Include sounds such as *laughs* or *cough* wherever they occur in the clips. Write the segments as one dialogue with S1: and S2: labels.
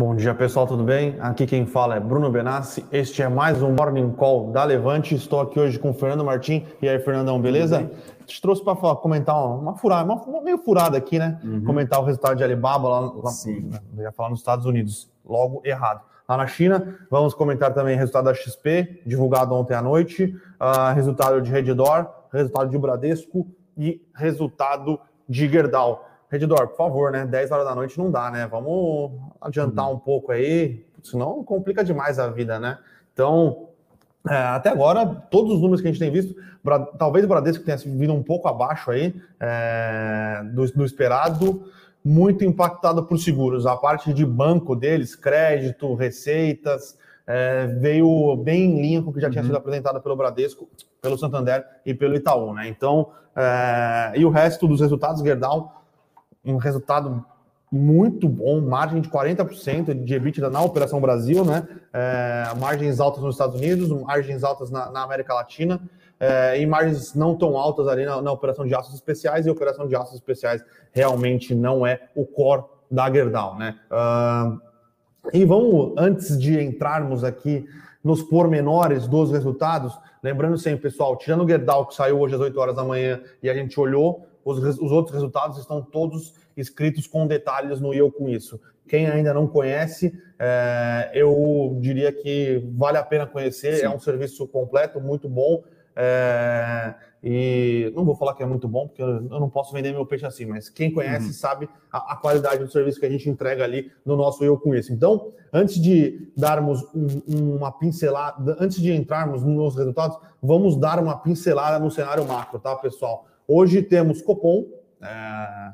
S1: Bom dia, pessoal, tudo bem? Aqui quem fala é Bruno Benassi. Este é mais um Morning Call da Levante. Estou aqui hoje com o Fernando Martim. E aí, Fernandão, beleza? Te trouxe para comentar uma furada, uma, meio furada aqui, né? Uhum. Comentar o resultado de Alibaba lá, lá Sim. Ia falar nos Estados Unidos, logo errado. Lá na China, vamos comentar também o resultado da XP, divulgado ontem à noite, uh, resultado de Redditor, resultado de Bradesco e resultado de Gerdau. Redditor, por favor, né? 10 horas da noite não dá, né? Vamos adiantar uhum. um pouco aí, senão complica demais a vida, né? Então, é, até agora, todos os números que a gente tem visto, talvez o Bradesco tenha vindo um pouco abaixo aí é, do, do, esperado, muito impactado por seguros. A parte de banco deles, crédito, receitas, é, veio bem em linha com o que já uhum. tinha sido apresentado pelo Bradesco, pelo Santander e pelo Itaú, né? Então, é, e o resto dos resultados, Gerdau um resultado muito bom, margem de 40% de EBITDA na Operação Brasil, né? É, margens altas nos Estados Unidos, margens altas na, na América Latina é, e margens não tão altas ali na, na, Operação de Aços Especiais, e a Operação de Aços Especiais realmente não é o core da Gerdau, né? Uh, e vamos, antes de entrarmos aqui nos pormenores dos resultados, lembrando sempre, pessoal, tirando o Gerdau, que saiu hoje às 8 horas da manhã e a gente olhou, os, os outros resultados estão todos escritos com detalhes no Eu Com Isso. Quem ainda não conhece, é, eu diria que vale a pena conhecer. Sim. É um serviço completo, muito bom. É, e não vou falar que é muito bom, porque eu não posso vender meu peixe assim, mas quem conhece uhum. sabe a, a, qualidade do serviço que a gente entrega ali no nosso Eu Com Isso. Então, antes de darmos um, uma pincelada, antes de entrarmos nos resultados, vamos dar uma pincelada no cenário macro, tá, pessoal? Hoje temos Copom. É,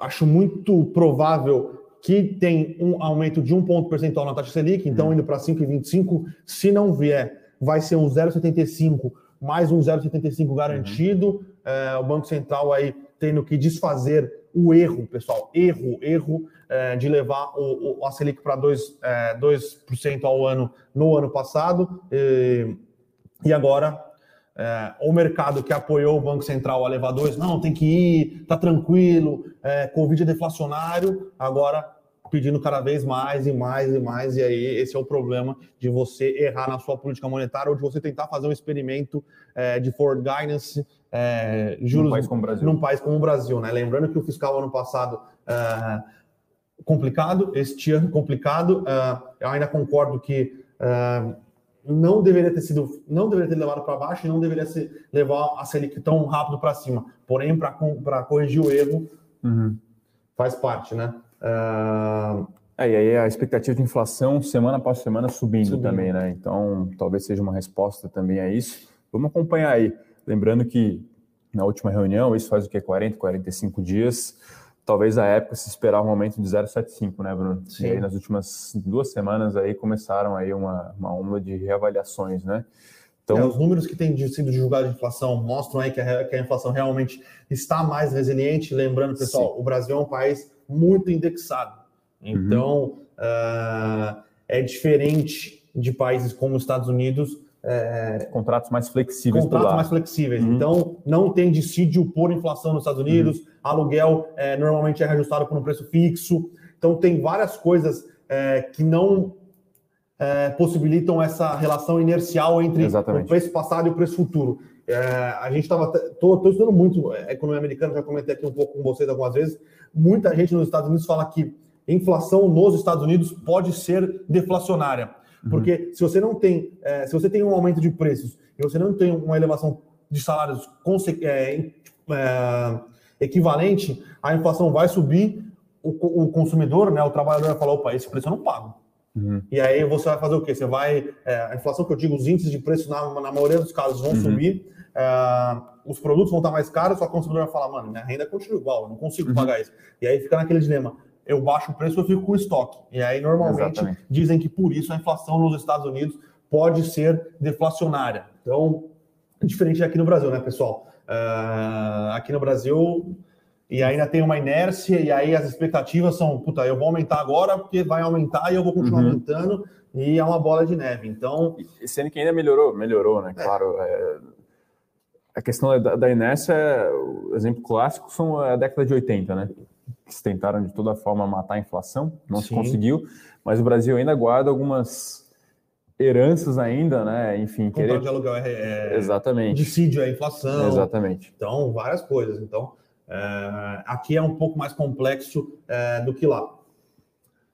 S1: acho muito provável que tem um aumento de um ponto percentual na taxa Selic, então hum. indo para 5,25. Se não vier, vai ser um 0,75 mais um 0,75 garantido. Uhum. É, o Banco Central aí tendo que desfazer o erro, pessoal, erro, erro é, de levar o, o, a Selic para 2%, é, 2 ao ano no ano passado. E, e agora é, o mercado que apoiou o Banco Central a levar dois, não, tem que ir, tá tranquilo, é, Covid é deflacionário, agora pedindo cada vez mais e mais e mais, e aí esse é o problema de você errar na sua política monetária ou de você tentar fazer um experimento é, de forward guidance é, juros num país como o Brasil. Num país como o Brasil, né? Lembrando que o fiscal ano passado é, complicado, este ano complicado, é, eu ainda concordo que é, não deveria ter sido, não deveria ter levado para baixo e não deveria ser, levar a Selic tão rápido para cima. Porém, para corrigir o erro, uhum. faz parte, né?
S2: Uh... É, e aí a expectativa de inflação semana após semana subindo, subindo, também, né? Então, talvez seja uma resposta também a isso. Vamos acompanhar aí. Lembrando que na última reunião, isso faz o que? 40, 45 dias talvez a época se esperava um aumento de 0,75, né, Bruno? Sim. E aí, nas últimas duas semanas aí começaram aí uma, uma onda de reavaliações, né?
S1: Então, é, os números que têm sido divulgados de inflação mostram aí que a, que a, inflação realmente está mais resiliente. Lembrando, pessoal, Sim. o Brasil é um país muito indexado. Uhum. Então, uhum. uh, é diferente de países como os Estados Unidos,
S2: é, contratos mais flexíveis.
S1: Contratos mais flexíveis. Uhum. Então, não tem dissídio por inflação nos Estados Unidos, uhum. aluguel é, normalmente é reajustado por um preço fixo. Então, tem várias coisas é, que não é, possibilitam essa relação inercial entre Exatamente. o preço passado e o preço futuro. É, a gente estava. Estou estudando muito a economia americana, já comentei aqui um pouco com vocês algumas vezes. Muita gente nos Estados Unidos fala que inflação nos Estados Unidos pode ser deflacionária. Uhum. Porque se você não tem, é, se você tem um aumento de preços e você não tem uma elevação de salários é, é, equivalente, a inflação vai subir, o, o, consumidor, né, o trabalhador vai falar, opa, esse preço eu não pago. Uhum. E aí você vai fazer o quê? Você vai. É, a inflação que eu digo, os índices de preço, na, na maioria dos casos, vão uhum. subir, é, os produtos vão estar mais caros, só que o consumidor vai falar, mano, minha renda continua igual, eu não consigo uhum. pagar isso. E aí fica naquele dilema eu baixo o preço, eu fico com estoque. E aí, normalmente, Exatamente. dizem que por isso a inflação nos Estados Unidos pode ser deflacionária. Então, diferente aqui no Brasil, né, pessoal? Uh, aqui no Brasil, e ainda tem uma inércia, e aí as expectativas são, puta, eu vou aumentar agora porque vai aumentar e eu vou continuar uhum. aumentando, e é uma bola de neve. Então.
S2: E sendo que ainda melhorou, melhorou, né? É. Claro. É... A questão da, da inércia, o exemplo clássico são a década de 80, né? Que tentaram de toda forma matar a inflação, não Sim. se conseguiu, mas o Brasil ainda guarda algumas heranças ainda, né? Enfim,
S1: Contrato querer... de aluguel é,
S2: é exatamente
S1: dissídio é inflação,
S2: exatamente.
S1: Então várias coisas. Então é, aqui é um pouco mais complexo é, do que lá.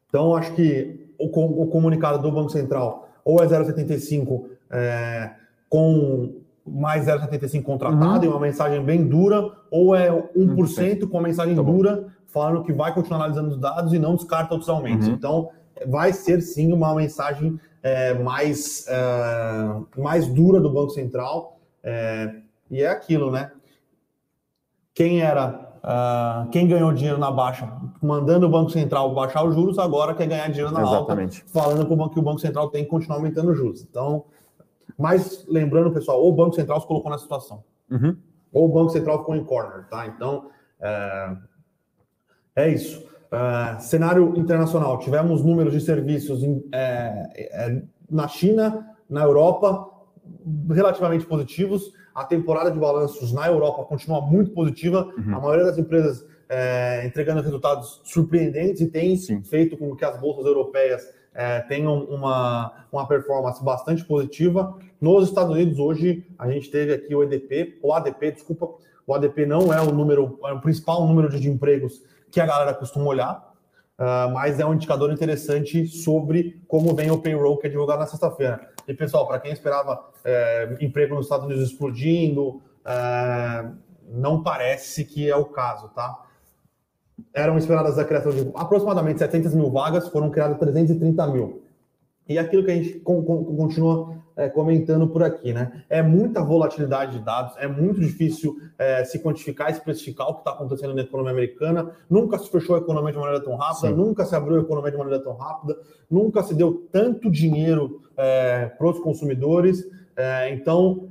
S1: Então acho que o, o, comunicado do Banco Central ou é 0,75 é, com mais 0,75 contratado uhum. e uma mensagem bem dura, ou é 1% com uma mensagem tá dura falando que vai continuar analisando os dados e não descarta outros aumentos. Uhum. Então, vai ser sim uma mensagem é, mais, é, mais dura do Banco Central. É, e é aquilo, né? Quem era. Uh, quem ganhou dinheiro na baixa, mandando o Banco Central baixar os juros, agora quer ganhar dinheiro na Exatamente. alta, falando que o, banco, que o Banco Central tem que continuar aumentando os juros. Então, mas lembrando, pessoal, ou o Banco Central se colocou nessa situação, uhum. ou o Banco Central ficou em corner, tá? Então, é, é isso. Uh, cenário internacional, tivemos números de serviços em, é, é, na China, na Europa, relativamente positivos. A temporada de balanços na Europa continua muito positiva. Uhum. A maioria das empresas é, entregando resultados surpreendentes e tem Sim. feito com que as bolsas europeias é, tenham uma, uma performance bastante positiva. Nos Estados Unidos, hoje, a gente teve aqui o EDP, o ADP, desculpa, o ADP não é o número, é o principal número de empregos que a galera costuma olhar, uh, mas é um indicador interessante sobre como vem o payroll que é divulgado na sexta-feira. E, pessoal, para quem esperava é, emprego nos Estados Unidos explodindo, é, não parece que é o caso, tá? Eram esperadas a criação de aproximadamente 700 mil vagas, foram criadas 330 mil. E aquilo que a gente continua é, comentando por aqui, né? É muita volatilidade de dados, é muito difícil é, se quantificar, especificar o que está acontecendo na economia americana. Nunca se fechou a economia de maneira tão rápida, Sim. nunca se abriu a economia de maneira tão rápida, nunca se deu tanto dinheiro é, para os consumidores. É, então,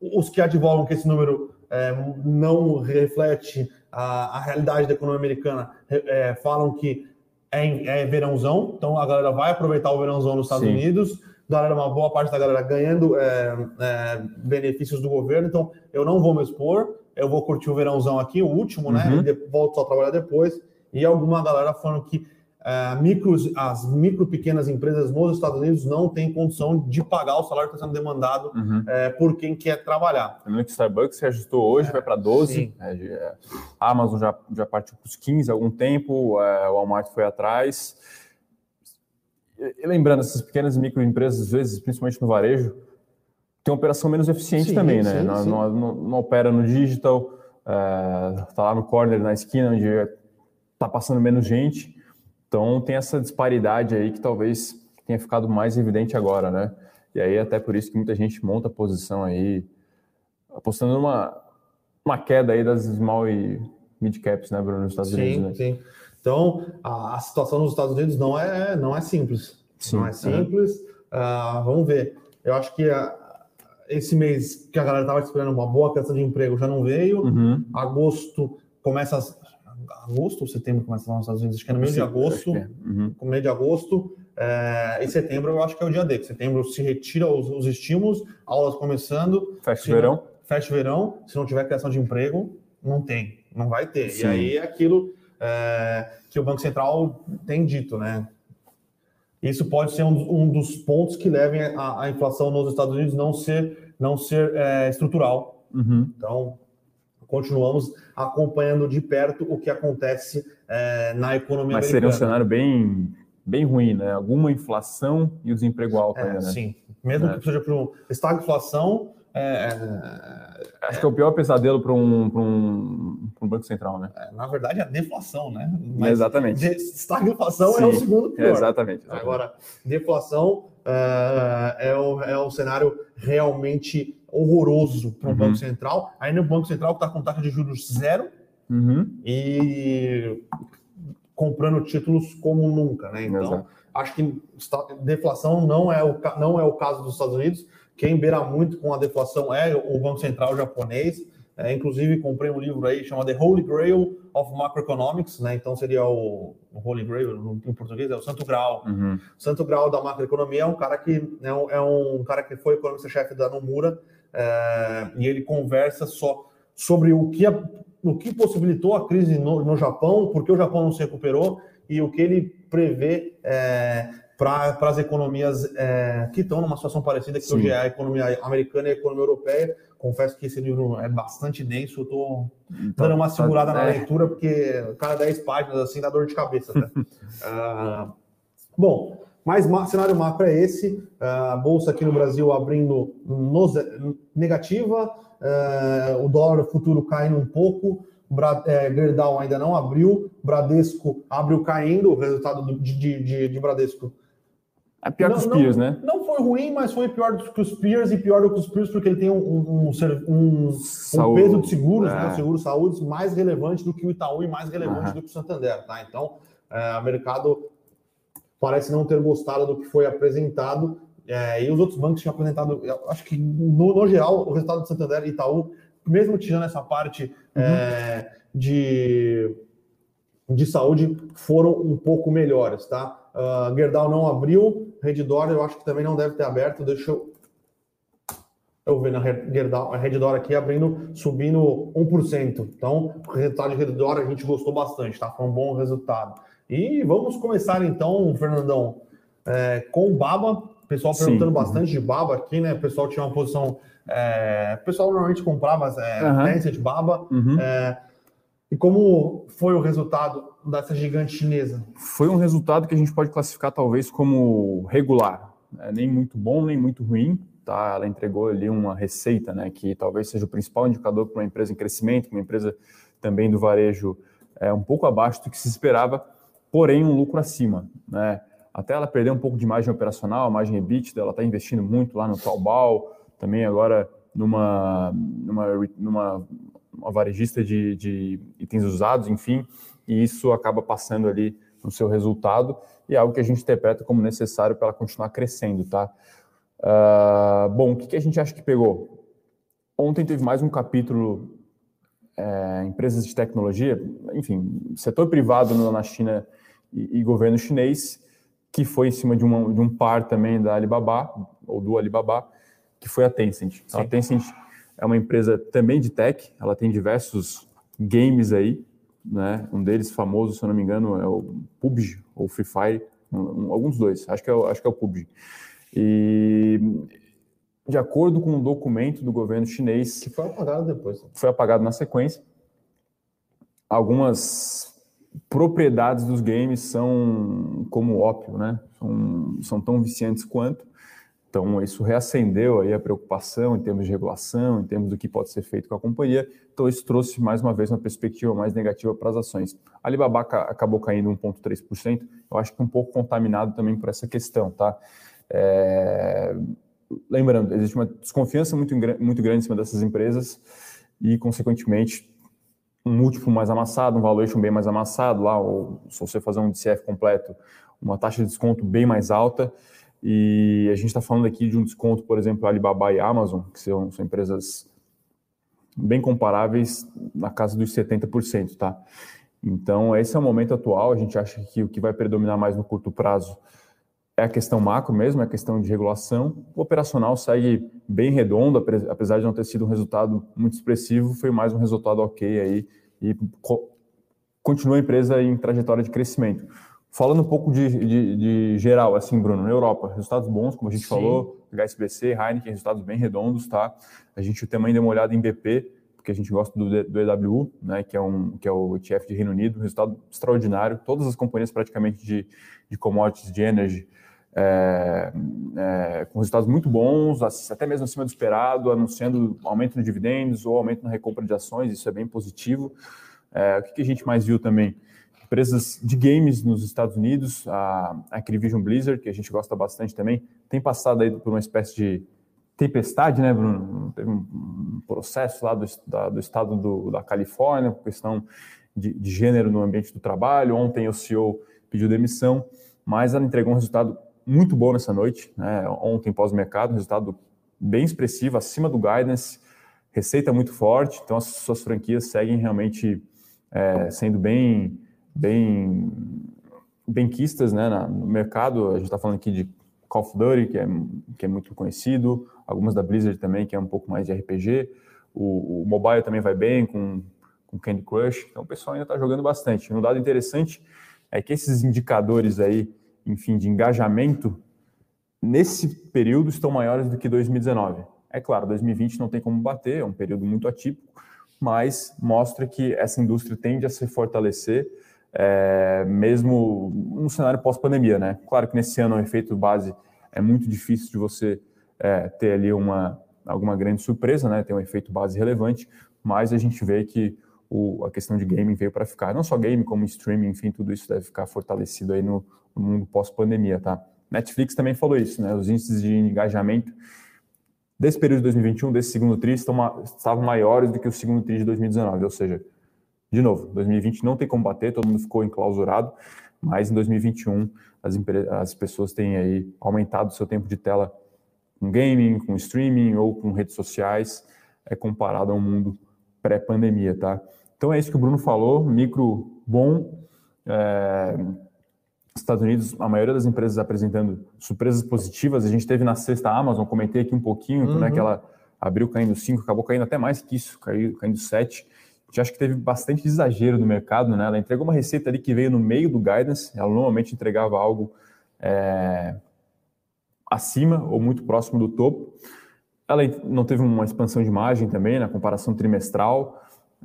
S1: os que advogam que esse número é, não reflete a, a, realidade da economia americana é, falam que é, é verãozão, então a galera vai aproveitar o verãozão nos Estados Sim. Unidos, galera, uma boa parte da galera ganhando é, é, benefícios do governo, então eu não vou me expor, eu vou curtir o verãozão aqui, o último, né? Uhum. E volto só a trabalhar depois. E alguma galera falando que uh, micros, as micro pequenas empresas nos Estados Unidos não têm condição de pagar o salário que está sendo demandado uhum. uh, por quem quer trabalhar.
S2: Lembrando que Starbucks se ajustou hoje, é, vai para 12. É, a Amazon já, já partiu para os 15 há algum tempo, é, o Walmart foi atrás. E, lembrando, essas pequenas e microempresas, às vezes, principalmente no varejo, tem uma operação menos eficiente sim, também, né? Sim, não, sim. Não, não, não, opera no digital, está lá no corner, na esquina, onde está passando menos gente. Então tem essa disparidade aí que talvez tenha ficado mais evidente agora, né? E aí até por isso que muita gente monta a posição aí, apostando numa uma queda aí das small e mid caps, né, Bruno, nos Estados
S1: sim,
S2: Unidos.
S1: Sim, né? sim. Então a, a, situação nos Estados Unidos não é não é simples, sim, não é simples. Uh, vamos ver. Eu acho que a, esse mês que a galera estava esperando uma boa questão de emprego já não veio. Uhum. Agosto começa agosto ou setembro começa lá nos Estados Unidos, acho que é no mês de agosto, é. uhum. no mês de agosto, é, em setembro eu acho que é o dia D, setembro se retira os, os estímulos, aulas começando.
S2: Fecha o verão.
S1: Fecha o verão, se não tiver criação de emprego, não tem, não vai ter. Sim. E aí é aquilo é, que o Banco Central tem dito, né? Isso pode ser um, um dos pontos que levem a, a, inflação nos Estados Unidos não ser, não ser é, estrutural. Uhum. Então, continuamos acompanhando de perto o que acontece é, na economia
S2: Mas
S1: americana.
S2: seria um cenário bem, bem ruim, né? Alguma inflação e o desemprego alto é, né?
S1: Sim, mesmo é. que seja para estagflação, é,
S2: é, Acho que é o pior pesadelo para um, um, um Banco Central, né?
S1: É, na verdade, é a deflação, né?
S2: Mas exatamente.
S1: Estagflação é o segundo pior.
S2: Exatamente, exatamente.
S1: Agora, deflação é, é, o, é o cenário realmente horroroso para o uhum. Banco Central. Aí no Banco Central está com taxa de juros zero uhum. e comprando títulos como nunca, né? Então, Exato. acho que deflação não é, o, não é o caso dos Estados Unidos. Quem beira muito com a deflação é o Banco Central japonês. É, inclusive, comprei um livro aí chamado The Holy Grail of Macroeconomics, né? Então seria o, o Holy Grail em português, é o Santo Grau. Uhum. Santo Grau da macroeconomia é um cara que é um, é um cara que foi economista-chefe da Nomura é, e ele conversa só sobre o que a, o que possibilitou a crise no, no Japão, por que o Japão não se recuperou e o que ele prevê é, para as economias é, que estão numa situação parecida, que Sim. hoje é a economia americana e a economia europeia. Confesso que esse livro é bastante denso, eu estou então, dando uma tá, segurada tá, na é. leitura, porque cada 10 páginas assim dá dor de cabeça. uh, *laughs* bom, mas cenário macro é esse: a bolsa aqui no Brasil abrindo no, negativa, uh, o dólar futuro caindo um pouco. é, Gerdau ainda não abriu, Bradesco abriu caindo, o resultado de, de, de Bradesco
S2: é pior não, que os Peers,
S1: não,
S2: né?
S1: Não foi ruim, mas foi pior do que os Peers e pior do que os Peers porque ele tem um, um, um, um peso de seguros, né? é. né? seguro saúde mais relevante do que o Itaú e mais relevante uhum. do que o Santander, tá? Então, é, mercado parece não ter gostado do que foi apresentado é, e os outros bancos tinham apresentado, acho que no, no, geral, o resultado do Santander e Itaú, mesmo tirando essa parte uhum. é, de, de saúde, foram um pouco melhores, tá? Uh, Gerdau não abriu, Reddor eu acho que também não deve ter aberto. Deixa eu, eu ver na Gerdau, a Reddor aqui abrindo, subindo 1%. Então, o resultado de Reddor a gente gostou bastante, tá? Foi um bom resultado. E vamos começar então, Fernandão, é, com o Baba. Pessoal perguntando Sim. bastante de Baba aqui, né? O pessoal tinha uma posição. É, o pessoal normalmente comprava é, uhum. de Baba. Uhum. É, e como foi o resultado dessa gigante chinesa?
S2: Foi um resultado que a gente pode classificar talvez como regular, né? nem muito bom, nem muito ruim. Tá? Ela entregou ali uma receita, né, que talvez seja o principal indicador para uma empresa em crescimento, uma empresa também do varejo é, um pouco abaixo do que se esperava, porém um lucro acima. Né? Até ela perder um pouco de margem operacional, margem EBITDA, ela está investindo muito lá no Taobao, também agora numa, numa, numa uma varejista de, de itens usados, enfim, e isso acaba passando ali no seu resultado e é algo que a gente interpreta como necessário para ela continuar crescendo, tá? Uh, bom, o que, que, a gente acha que pegou? Ontem teve mais um capítulo é, empresas de tecnologia, enfim, setor privado na China e, e, governo chinês, que foi em cima de, uma, de um par também da Alibaba, ou do Alibaba, que foi a Tencent. Então, a Tencent é uma empresa também de tech, ela tem diversos games aí, né? Um deles famoso, se eu não me engano, é o PUBG ou Free Fire, um, alguns dois, acho que é, acho que é o PUBG. E de acordo com um documento do governo chinês,
S1: que foi apagado depois,
S2: foi apagado na sequência, algumas propriedades dos games são como ópio, né? São, são tão viciantes quanto. Então, isso reacendeu aí a preocupação em termos de regulação, em termos do que pode ser feito com a companhia. Então, isso trouxe mais uma vez uma perspectiva mais negativa para as ações. A Alibaba acabou caindo 1,3%. Eu acho que um pouco contaminado também por essa questão, tá? É... Lembrando, existe uma desconfiança muito, muito grande em cima dessas empresas e, consequentemente, um múltiplo mais amassado, um valuation bem mais amassado lá, ou se você fazer um DCF completo, uma taxa de desconto bem mais alta. E a gente está falando aqui de um desconto, por exemplo, Alibaba e Amazon, que são, são empresas bem comparáveis na casa dos 70%, tá? Então, esse é o momento atual. A gente acha que o que vai predominar mais no curto prazo é a questão macro mesmo, é a questão de regulação. O operacional segue bem redondo, apesar de não ter sido um resultado muito expressivo, foi mais um resultado ok aí e continua a empresa em trajetória de crescimento. Falando um pouco de, de, de, geral, assim, Bruno, na Europa, resultados bons, como a gente Sim. falou, HSBC, Heineken, resultados bem redondos, tá? A gente também deu uma olhada em BP, porque a gente gosta do, do EWU, né, que é, um, que é o ETF de Reino Unido, resultado extraordinário, todas as companhias praticamente de, de commodities, de energy, é, é, com resultados muito bons, até mesmo acima do esperado, anunciando aumento no dividendos ou aumento na recompra de ações, isso é bem positivo. É, o que, que a gente mais viu também? empresas de games nos Estados Unidos, a Activision Blizzard, que a gente gosta bastante também, tem passado aí por uma espécie de tempestade, né, Bruno? Teve um processo lá do, da, do estado do, da Califórnia, por questão de, de, gênero no ambiente do trabalho. Ontem o CEO pediu demissão, mas ela entregou um resultado muito bom nessa noite, né? ontem pós-mercado, resultado bem expressivo, acima do guidance, receita muito forte, então as suas franquias seguem realmente é, sendo bem bem benquistas né, no mercado. A gente está falando aqui de Call of Duty, que é, que é muito conhecido, algumas da Blizzard também, que é um pouco mais de RPG. O, o mobile também vai bem, com, com Candy Crush. Então o pessoal ainda está jogando bastante. Um dado interessante é que esses indicadores aí, enfim, de engajamento, nesse período estão maiores do que 2019. É claro, 2020 não tem como bater, é um período muito atípico, mas mostra que essa indústria tende a se fortalecer, é, mesmo no cenário pós-pandemia, né? Claro que nesse ano o efeito base é muito difícil de você é, ter ali uma alguma grande surpresa, né? Tem um efeito base relevante, mas a gente vê que o, a questão de gaming veio para ficar. Não só game, como streaming, enfim, tudo isso deve ficar fortalecido aí no, no mundo pós-pandemia, tá? Netflix também falou isso, né? Os índices de engajamento desse período de 2021, desse segundo TRI, estão, estavam maiores do que o segundo TRI de 2019. Ou seja, de novo, 2020 não tem como bater, todo mundo ficou enclausurado, mas em 2021 as, as pessoas têm aí aumentado o seu tempo de tela com gaming, com streaming ou com redes sociais, é comparado ao mundo pré-pandemia, tá? Então é isso que o Bruno falou, micro bom, é, Estados Unidos, a maioria das empresas apresentando surpresas positivas. A gente teve na sexta Amazon, comentei aqui um pouquinho, né, uhum. né, que ela abriu caindo 5, acabou caindo até mais que isso, caiu, caindo 7. A gente acha que teve bastante exagero no mercado, né? Ela entregou uma receita ali que veio no meio do guidance, ela normalmente entregava algo é, acima ou muito próximo do topo. Ela não teve uma expansão de margem também, na comparação trimestral,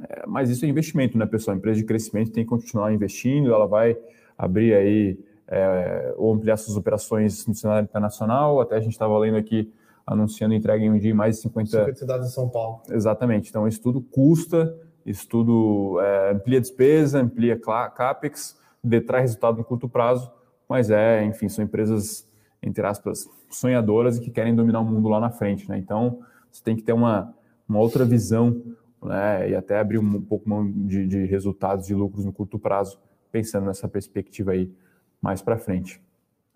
S2: é, mas isso é investimento, né, pessoal? A empresa de crescimento tem que continuar investindo, ela vai abrir aí é, ou ampliar suas operações no cenário internacional. Até a gente estava lendo aqui anunciando entrega em um dia em mais de 50,
S1: 50 cidades em São Paulo.
S2: Exatamente. Então, isso tudo custa, isso tudo é, amplia despesa, amplia CAPEX, detrai resultado no curto prazo, mas é, enfim, são empresas, entre aspas, sonhadoras e que querem dominar o mundo lá na frente. Né? Então, você tem que ter uma, uma outra visão né? e até abrir um pouco de, de resultados, de lucros no curto prazo pensando nessa perspectiva aí mais para frente.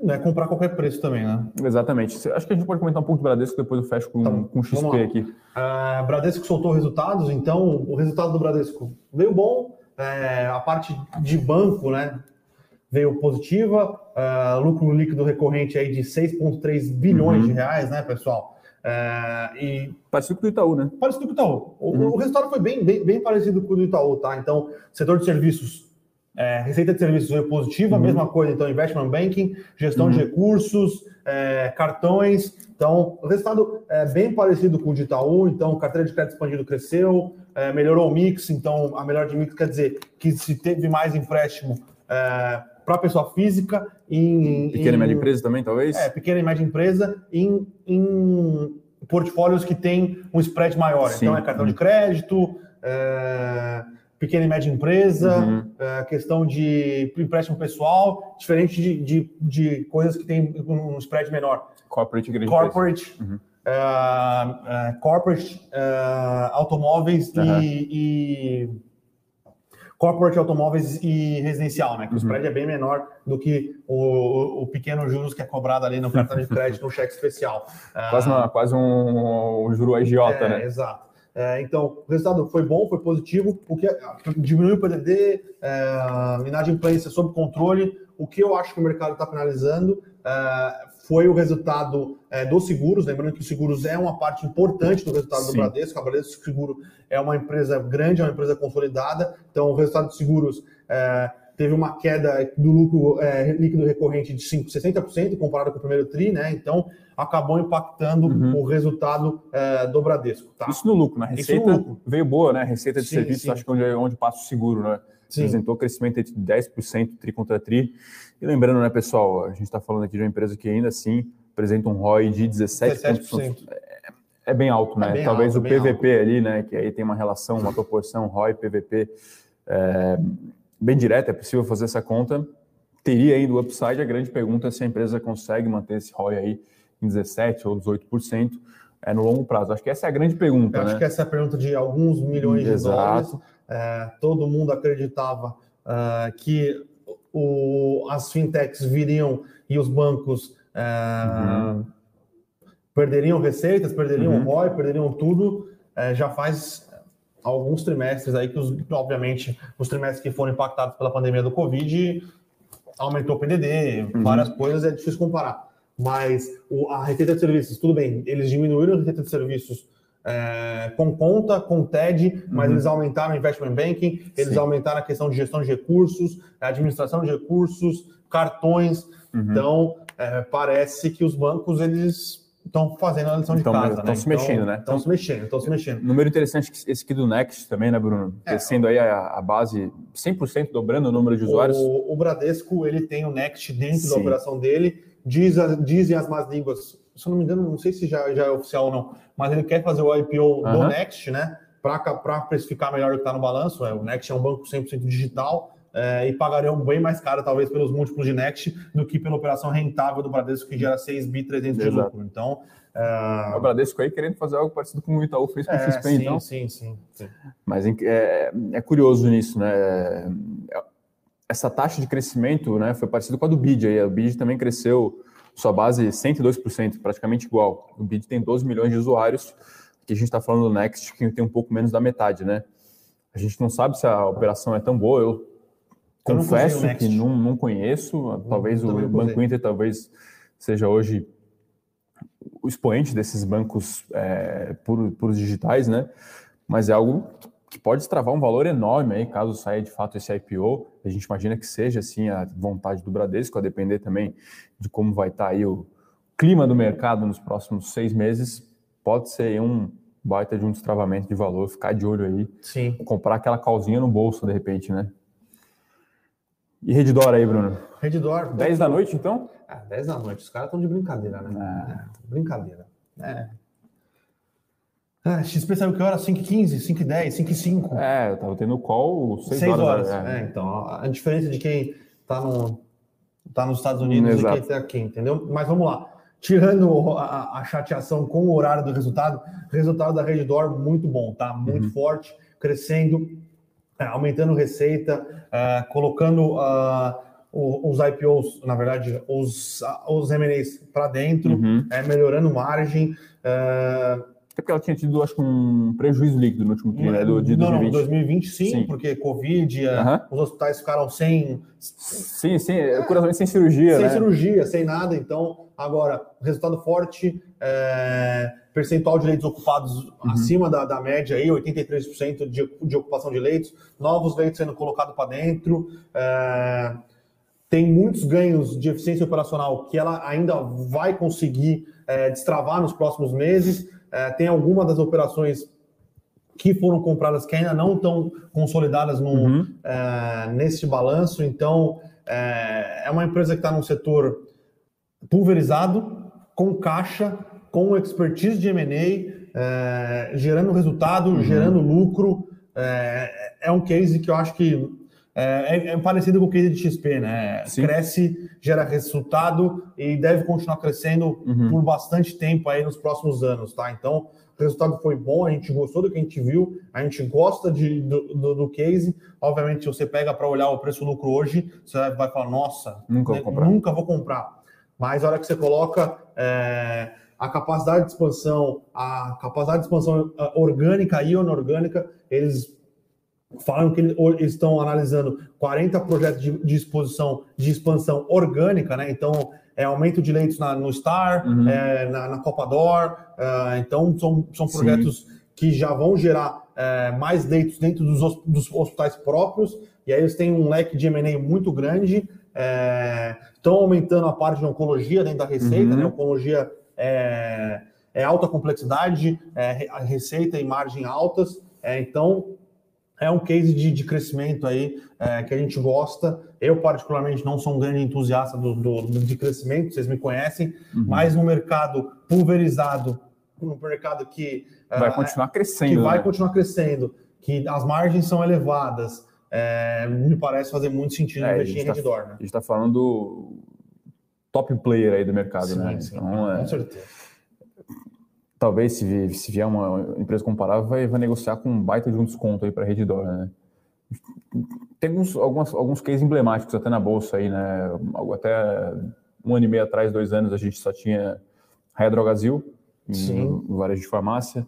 S1: Não é comprar qualquer preço também, né?
S2: Exatamente. Acho que a gente pode comentar um pouco do Bradesco, depois eu fecho com, tá com XP aqui.
S1: A Bradesco soltou resultados, então o resultado do Bradesco veio bom, é, a parte de banco, né? Veio positiva, é, lucro líquido recorrente aí de 6,3 bilhões uhum. de reais, né, pessoal?
S2: É, e parecido com o Itaú, né?
S1: Parecido com o Itaú. O, uhum. o resultado foi bem, bem, bem parecido com o do Itaú, tá? Então, setor de serviços é, receita de serviços veio positiva, uhum. mesma coisa, então, investment banking, gestão uhum. de recursos, é, cartões. Então, o resultado é bem parecido com o de Itaú, então, carteira de crédito expandido cresceu, é, melhorou o mix, então, a melhor de mix quer dizer que se teve mais empréstimo é, para pessoa física em...
S2: Pequena e média empresa também, talvez?
S1: É, pequena e média empresa em, em portfólios que tem um spread maior. Sim. Então, é cartão de crédito... É, pequena e média empresa, uhum. é, questão de empréstimo pessoal, diferente de, de, de, coisas que tem um spread menor.
S2: Corporate grande
S1: Corporate, uhum. é, é, corporate é, automóveis uhum. e, e, corporate automóveis e residencial, né? Que o uhum. spread é bem menor do que o, o, pequeno juros que é cobrado ali no cartão de *laughs* crédito no cheque especial.
S2: Quase, uma, quase um, um juro agiota, é, né?
S1: Exato. É, então, o resultado foi bom, foi positivo, o que diminuiu o PDD, é, inadimplência sob controle. O que eu acho que o mercado está penalizando é, foi o resultado é, dos seguros. Lembrando que os seguros é uma parte importante do resultado Sim. do Bradesco. A Bradesco Seguro é uma empresa grande, é uma empresa consolidada. Então, o resultado dos seguros é, teve uma queda do lucro é, líquido recorrente de 5, 60% comparado com o primeiro TRI, né? Então, acabou impactando uhum. o resultado é, do Bradesco. Tá?
S2: Isso no lucro, né? Receita lucro. veio boa, né? Receita de sim, serviços, sim. acho que onde, onde passa o seguro, né? Sim. Apresentou crescimento de 10% tri contra tri. E lembrando, né, pessoal, a gente está falando aqui de uma empresa que ainda assim apresenta um ROI de 17%. 17%. É, é bem alto, né? É bem Talvez alto, o PVP alto. ali, né? Que aí tem uma relação, uma proporção ROI, PVP é, bem direta, é possível fazer essa conta. Teria ainda o upside. A grande pergunta é se a empresa consegue manter esse ROI aí em 17% ou 18% é, no longo prazo? Acho que essa é a grande pergunta. Eu
S1: acho
S2: né?
S1: que essa é a pergunta de alguns milhões Exato. de dólares. É, todo mundo acreditava uh, que o, as fintechs viriam e os bancos uh, uhum. perderiam receitas, perderiam uhum. ROI, perderiam tudo. Uh, já faz alguns trimestres aí que, os, obviamente, os trimestres que foram impactados pela pandemia do Covid aumentou o PDD, uhum. várias coisas, é difícil comparar mas o, a receita de serviços, tudo bem, eles diminuíram a receita de serviços é, com conta, com TED, mas uhum. eles aumentaram o investment banking, eles Sim. aumentaram a questão de gestão de recursos, administração de recursos, cartões. Uhum. Então, é, parece que os bancos eles estão fazendo a lição de casa.
S2: Estão né? se mexendo, né?
S1: Estão se mexendo, estão se mexendo.
S2: Número interessante esse aqui do Next também, né, Bruno? É, Crescendo aí a, a, base 100%, dobrando o número de usuários.
S1: O, o Bradesco, ele tem o Next dentro Sim. da operação dele. Diz, dizem as más línguas, se eu não me engano, não sei se já, já é oficial ou não, mas ele quer fazer o IPO uhum. do Next, né? Para precificar melhor o que está no balanço. É, o Next é um banco 100% digital, é, e pagariam bem mais caro, talvez, pelos múltiplos de Next do que pela operação rentável do Bradesco, que gera 6 bi 300 de lucro. Então.
S2: É... O Bradesco aí querendo fazer algo parecido com o Itaú fez com o
S1: é,
S2: XP,
S1: sim,
S2: então.
S1: Sim, sim, sim.
S2: Mas é, é curioso nisso, né? Essa taxa de crescimento né, foi parecida com a do BID. Aí. O BID também cresceu sua base 102%, praticamente igual. O BID tem 12 milhões de usuários, que a gente está falando do Next, que tem um pouco menos da metade, né? A gente não sabe se a operação é tão boa. Eu Confesso não que não, não conheço. Talvez o Banco Inter talvez seja hoje o expoente desses bancos é, puros, digitais, né? Mas é algo que pode travar um valor enorme aí, caso saia de fato esse IPO. A gente imagina que seja assim a vontade do Bradesco, a depender também de como vai estar aí o clima do mercado nos próximos seis meses. Pode ser um baita de um destravamento de valor, ficar de olho aí.
S1: Sim.
S2: Comprar aquela calzinha no bolso, de repente, né? E Redditor aí, Bruno?
S1: Redditor.
S2: 10 da noite, então?
S1: Ah, 10 da noite. Os caras estão de brincadeira, né? É. É, brincadeira. É. Ah, XP saiu que hora? 5h15, 5h10, 5h05.
S2: É, eu tava tendo call 6,
S1: 6 horas. horas. É. é. então, a diferença de quem tá, no, tá nos Estados Unidos Exato. e quem tá aqui, entendeu? Mas vamos lá. Tirando a, a chateação com o horário do resultado, resultado da Redditor muito bom, tá? Muito uhum. forte, crescendo é, aumentando receita, é, colocando uh, os IPOs, na verdade, os, os M&As para dentro, uhum. é, melhorando margem.
S2: É... é porque ela tinha tido, acho que, um prejuízo líquido no último trimestre do, de 2020. Não,
S1: 2020 sim, sim. porque Covid, uhum. os hospitais ficaram sem...
S2: Sim, sim, é, curiosamente sem cirurgia,
S1: Sem
S2: né?
S1: cirurgia, sem nada, então, agora, resultado forte, é, percentual de leitos ocupados uhum. acima da, da, média, aí, 83% de, de ocupação de leitos, novos leitos sendo colocados para dentro. É, tem muitos ganhos de eficiência operacional que ela ainda vai conseguir é, destravar nos próximos meses. É, tem algumas das operações que foram compradas que ainda não estão consolidadas no, uhum. é, nesse balanço. Então, é, é uma empresa que está num setor pulverizado, com caixa, com expertise de M&A, é, gerando resultado, uhum. gerando lucro. É, é, um case que eu acho que é, é, é parecido com o case de XP, né? Sim. Cresce, gera resultado e deve continuar crescendo uhum. por bastante tempo aí nos próximos anos, tá? Então, o resultado foi bom, a gente gostou do que a gente viu, a gente gosta de, do, do, do case. Obviamente, se você pega para olhar o preço-lucro hoje, você vai falar, nossa,
S2: nunca vou comprar.
S1: Nunca vou comprar. Mas a hora que você coloca é, a capacidade de expansão, a capacidade de expansão orgânica e inorgânica, eles falam que eles estão analisando 40 projetos de, de exposição de expansão orgânica, né? Então, é aumento de leitos na, no Star, uhum. é, na, na Copa Dor, uh, então são, são projetos Sim. que já vão gerar é, mais leitos dentro dos, dos, hospitais próprios, e aí eles têm um leque de M&A muito grande, estão é, aumentando a parte de oncologia dentro da receita, uhum. né? Oncologia é, é alta complexidade, é, receita e margem altas. É, então, é um case de, de crescimento aí é, que a gente gosta. Eu, particularmente, não sou um grande entusiasta do, do, do de crescimento, vocês me conhecem, uhum. mas no mercado pulverizado, no mercado que.
S2: Vai uh, continuar crescendo.
S1: Que vai né? continuar crescendo, que as margens são elevadas. É, me parece fazer muito sentido é, investir em tá, Redditor. Né?
S2: A gente está falando top player aí do mercado, sim, né?
S1: Sim, então, é, com certeza.
S2: Talvez se, se vier uma empresa comparável, vai, vai negociar com um baita de um desconto aí para a Redditor, né? Tem alguns, alguns, alguns cases emblemáticos até na bolsa aí, né? Até um ano e meio atrás, dois anos, a gente só tinha Raia Drogazil, em varejo de farmácia.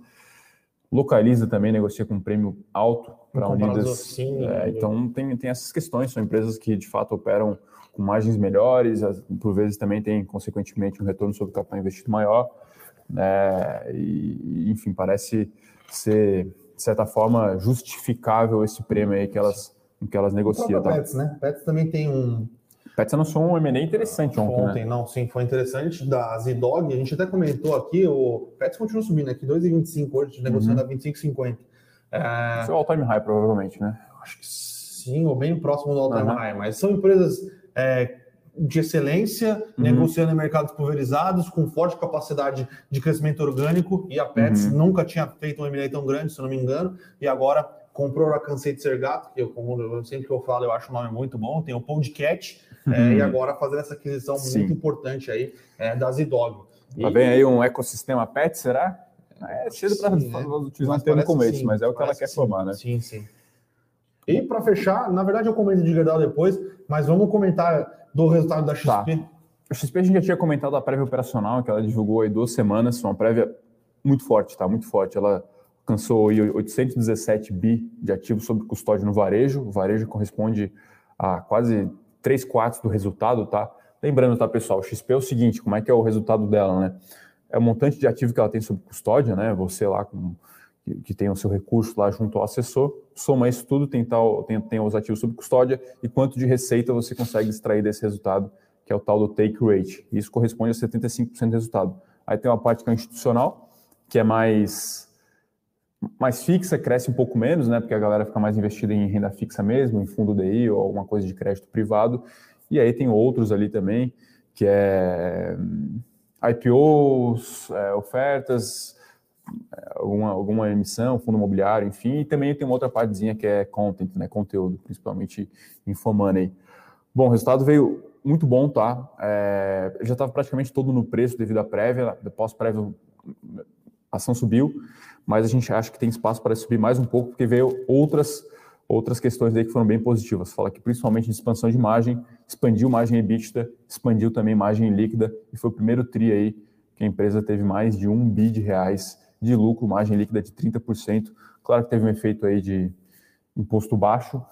S2: Localiza também negocia com um prêmio alto para Unidas. é, então tem, tem essas questões, são empresas que de fato operam com margens melhores, por vezes também tem, consequentemente, um retorno sobre o capital investido maior. É, e, enfim, parece ser, de certa forma, justificável esse prêmio aí que elas, que elas negociam.
S1: Tá? Pets, né? Pets também tem um.
S2: Pets anunciou um M&A interessante ontem, né? Ontem,
S1: né? não, sim, foi interessante. Da Zidog, a gente até comentou aqui, o Pets continua subindo aqui, 2,25 hoje, negociando uhum. a 25,50.
S2: É... Isso é o all-time high, provavelmente, né?
S1: Acho que sim, ou bem próximo do all-time uhum. high, mas são empresas é, de excelência, uhum. negociando em mercados pulverizados, com forte capacidade de crescimento orgânico, e a Pets uhum. nunca tinha feito um M&A tão grande, se eu não me engano, e agora comprou a Cansei de Ser Gato, que eu, como sempre que eu falo, eu acho o nome muito bom, tem o Podcast, uhum. é, e agora fazendo essa aquisição Sim. muito importante aí é, da Zidog.
S2: Tá bem aí um ecossistema Pet, será? É cedo para né? utilizar um termo como esse, mas é o que ela quer sim. formar, né?
S1: Sim, sim. E para fechar, na verdade eu comento de Gerdau depois, mas vamos comentar do resultado da XP. Tá.
S2: A XP a gente já tinha comentado a prévia operacional, que ela divulgou aí duas semanas, uma prévia muito forte, tá? Muito forte. Ela alcançou 817 bi de ativos sob custódia no varejo. O varejo corresponde a quase 3 quartos do resultado, tá? Lembrando, tá, pessoal, o XP é o seguinte, como é que é o resultado dela, né? É o montante de ativo que ela tem sob custódia, né? Você lá com que, tem o seu recurso lá junto ao assessor, soma isso tudo, tem, tal, tem, tem os ativos sob custódia e quanto de receita você consegue extrair desse resultado, que é o tal do take rate. Isso corresponde a 75% do resultado. Aí tem uma parte que é institucional, que é mais mais fixa, cresce um pouco menos, né? Porque a galera fica mais investida em renda fixa mesmo, em fundo DI ou alguma coisa de crédito privado. E aí tem outros ali também, que é hum, IPOs, é, ofertas, alguma, alguma emissão, fundo imobiliário, enfim, e também tem uma outra partezinha que é content, né, conteúdo, principalmente Infomoney. Bom, o resultado veio muito bom, tá? É, já estava praticamente todo no preço devido à prévia, pós-prévia a ação subiu, mas a gente acha que tem espaço para subir mais um pouco, porque veio outras outras questões aí que foram bem positivas. Fala que principalmente de expansão de margem, expandiu margem EBITDA, expandiu também margem líquida, e foi o primeiro TRI aí que a empresa teve mais de um bi de reais de lucro, margem líquida de 30%. Claro que teve um efeito aí de imposto baixo,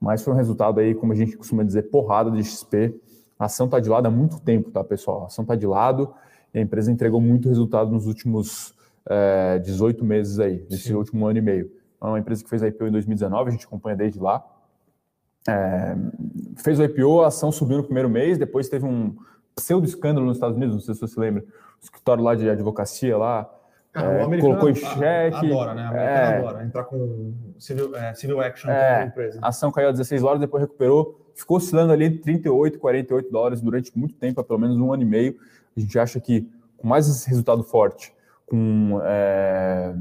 S2: mas foi um resultado aí, como a gente costuma dizer, porrada de XP. A ação está de lado há muito tempo, tá, pessoal? A ação está de lado e a empresa entregou muito resultado nos últimos é, eh, 18 meses aí, nesse Sim. último ano e meio. É uma empresa que fez a IPO em 2019, a gente acompanha desde lá. É, fez o IPO, a ação subiu no primeiro mês, depois teve um pseudo escândalo nos Estados Unidos, não sei se você se lembra, o escritório lá de advocacia lá,
S1: ah, é, colocou em xeque. Adora, né? A é, adora entrar com civil, é, civil action é, empresa.
S2: A ação caiu a 16 dólares, depois recuperou, ficou oscilando ali entre 38 e 48 dólares durante muito tempo, pelo menos um ano e meio. A gente acha que com mais esse resultado forte, com é,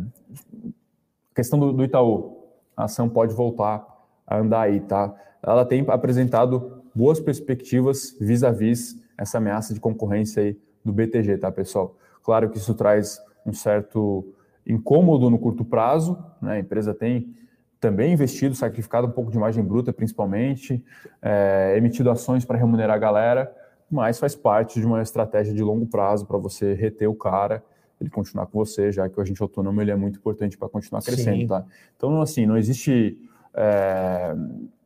S2: questão do, do Itaú, a ação pode voltar a andar aí, tá? Ela tem apresentado boas perspectivas vis-à-vis -vis essa ameaça de concorrência aí do BTG, tá, pessoal? Claro que isso traz um certo incômodo no curto prazo, né? a empresa tem também investido, sacrificado um pouco de margem bruta, principalmente, é, emitido ações para remunerar a galera, mas faz parte de uma estratégia de longo prazo para você reter o cara, ele continuar com você, já que o agente autônomo ele é muito importante para continuar crescendo, Sim. tá? Então, assim, não existe é,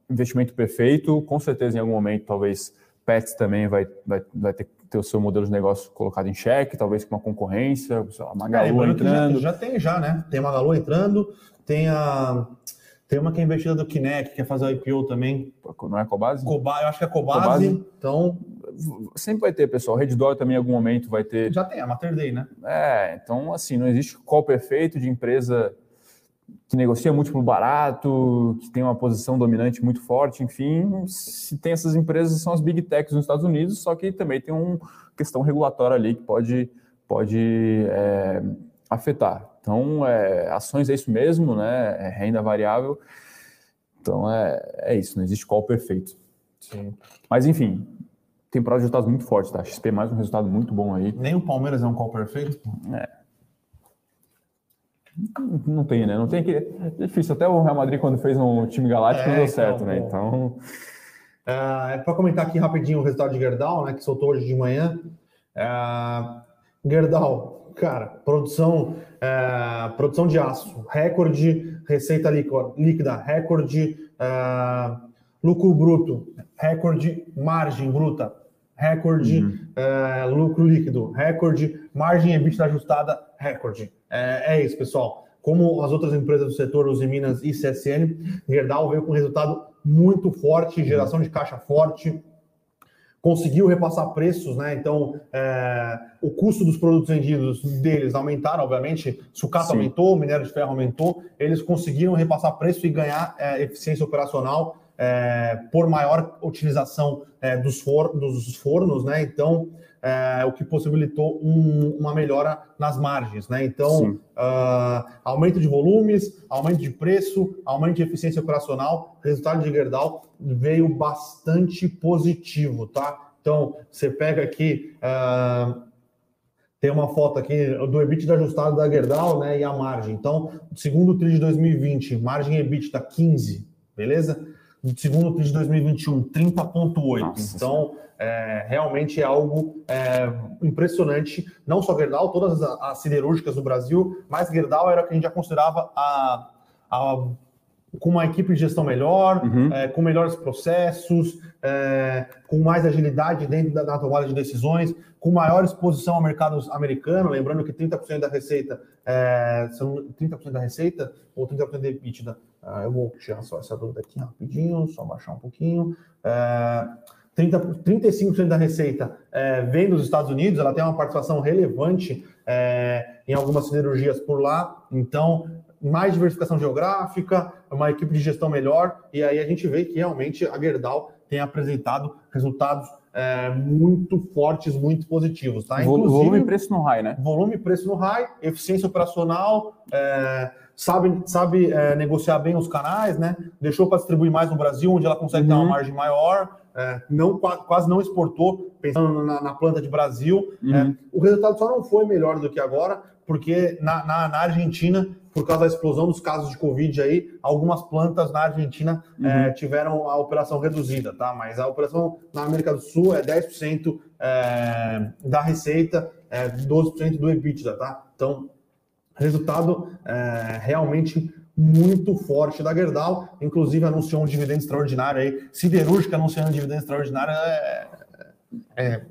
S2: investimento perfeito, com certeza em algum momento, talvez Pets também vai, vai, vai ter ter o seu modelo de negócio colocado em xeque, talvez com uma concorrência, sei lá, Magalu é, entrando.
S1: Já, já, tem já, né? Tem Magalu entrando, tem a tem uma que é investida do Kinect, que quer fazer o IPO também.
S2: Não é Cobase?
S1: Cobase, eu acho que é Cobase, Cobase. Então
S2: sempre vai ter, pessoal. Redditor também em algum momento vai ter.
S1: Já tem a Mater Day, né?
S2: É, então assim, não existe qual perfeito de empresa que negocia múltiplo barato, que tem uma posição dominante muito forte, enfim, se tem essas empresas são as big techs nos Estados Unidos, só que também tem uma questão regulatória ali que pode, pode é, afetar. Então, é, ações é isso mesmo, né? É renda variável. Então é, é isso, não existe qual perfeito. Sim. Mas enfim, temporada de resultados muito forte, tá? XP mais um resultado muito bom aí.
S1: Nem o Palmeiras é um qual perfeito?
S2: É. Não tem, né? Não tem que. É difícil. Até o Real Madrid, quando fez um time galáctico, é, não deu então, certo, né? Então.
S1: É, é para comentar aqui rapidinho o resultado de Gerdau, né? Que soltou hoje de manhã. É, Gerdau, cara, produção, é, produção de aço, recorde, receita líquida, recorde, é, lucro bruto, recorde margem bruta, recorde, uhum. lucro líquido, recorde, margem EBITDA ajustada, recorde. É, é, isso, pessoal. Como as outras empresas do setor, os Minas e CSN, Gerdau veio com resultado muito forte, geração de caixa forte, conseguiu repassar preços, né? Então, é, o custo dos produtos vendidos deles aumentaram, obviamente. Sucata Sim. aumentou, minério de ferro aumentou. Eles conseguiram repassar preço e ganhar é, eficiência operacional é, por maior utilização é, dos, for, dos fornos, né? Então, é, o que possibilitou um, uma melhora nas margens, né? Então, uh, aumento de volumes, aumento de preço, aumento de eficiência operacional, resultado de Gerdau veio bastante positivo, tá? Então, você pega aqui, uh, tem uma foto aqui do EBITDA ajustado da Gerdau, né? E a margem. Então, segundo TRI de 2020, margem EBITDA 15, beleza? No segundo TRI de 2021, 30,8. Então, é, realmente é algo é, impressionante. Não só Gerdau, todas as, as, siderúrgicas do Brasil, mas Gerdau era o que a gente já considerava a, a com uma equipe de gestão melhor, uhum. é, com melhores processos, é, com mais agilidade dentro da, da, tomada de decisões, com maior exposição ao mercado americano, lembrando que 30% da receita, é, são 30% da receita ou 30% da EBITDA. Ah, eu vou tirar só essa dúvida aqui rapidinho, só baixar um pouquinho. É, 30, 35% da receita é, vem dos Estados Unidos, ela tem uma participação relevante em algumas siderurgias por lá, então mais diversificação geográfica, uma equipe de gestão melhor, e aí a gente vê que realmente a Gerdau tem apresentado resultados é, muito fortes, muito positivos. Tá?
S2: Inclusive, volume e preço no high, né?
S1: Volume e preço no high, eficiência operacional, é, sabe, sabe é, negociar bem os canais, né? Deixou para distribuir mais no Brasil, onde ela consegue uhum. ter uma margem maior, é, não, quase não exportou, pensando na, na planta de Brasil. É, uhum. o resultado só não foi melhor do que agora, porque na, na, na, Argentina, por causa da explosão dos casos de Covid aí, algumas plantas na Argentina uhum. é, tiveram a operação reduzida, tá? Mas a operação na América do Sul é 10% é, da receita, é 12% do EBITDA, tá? Então, resultado é, realmente muito forte da Gerdau, inclusive anunciou um dividendo extraordinário aí, siderúrgica anunciando um dividendo extraordinário é, é,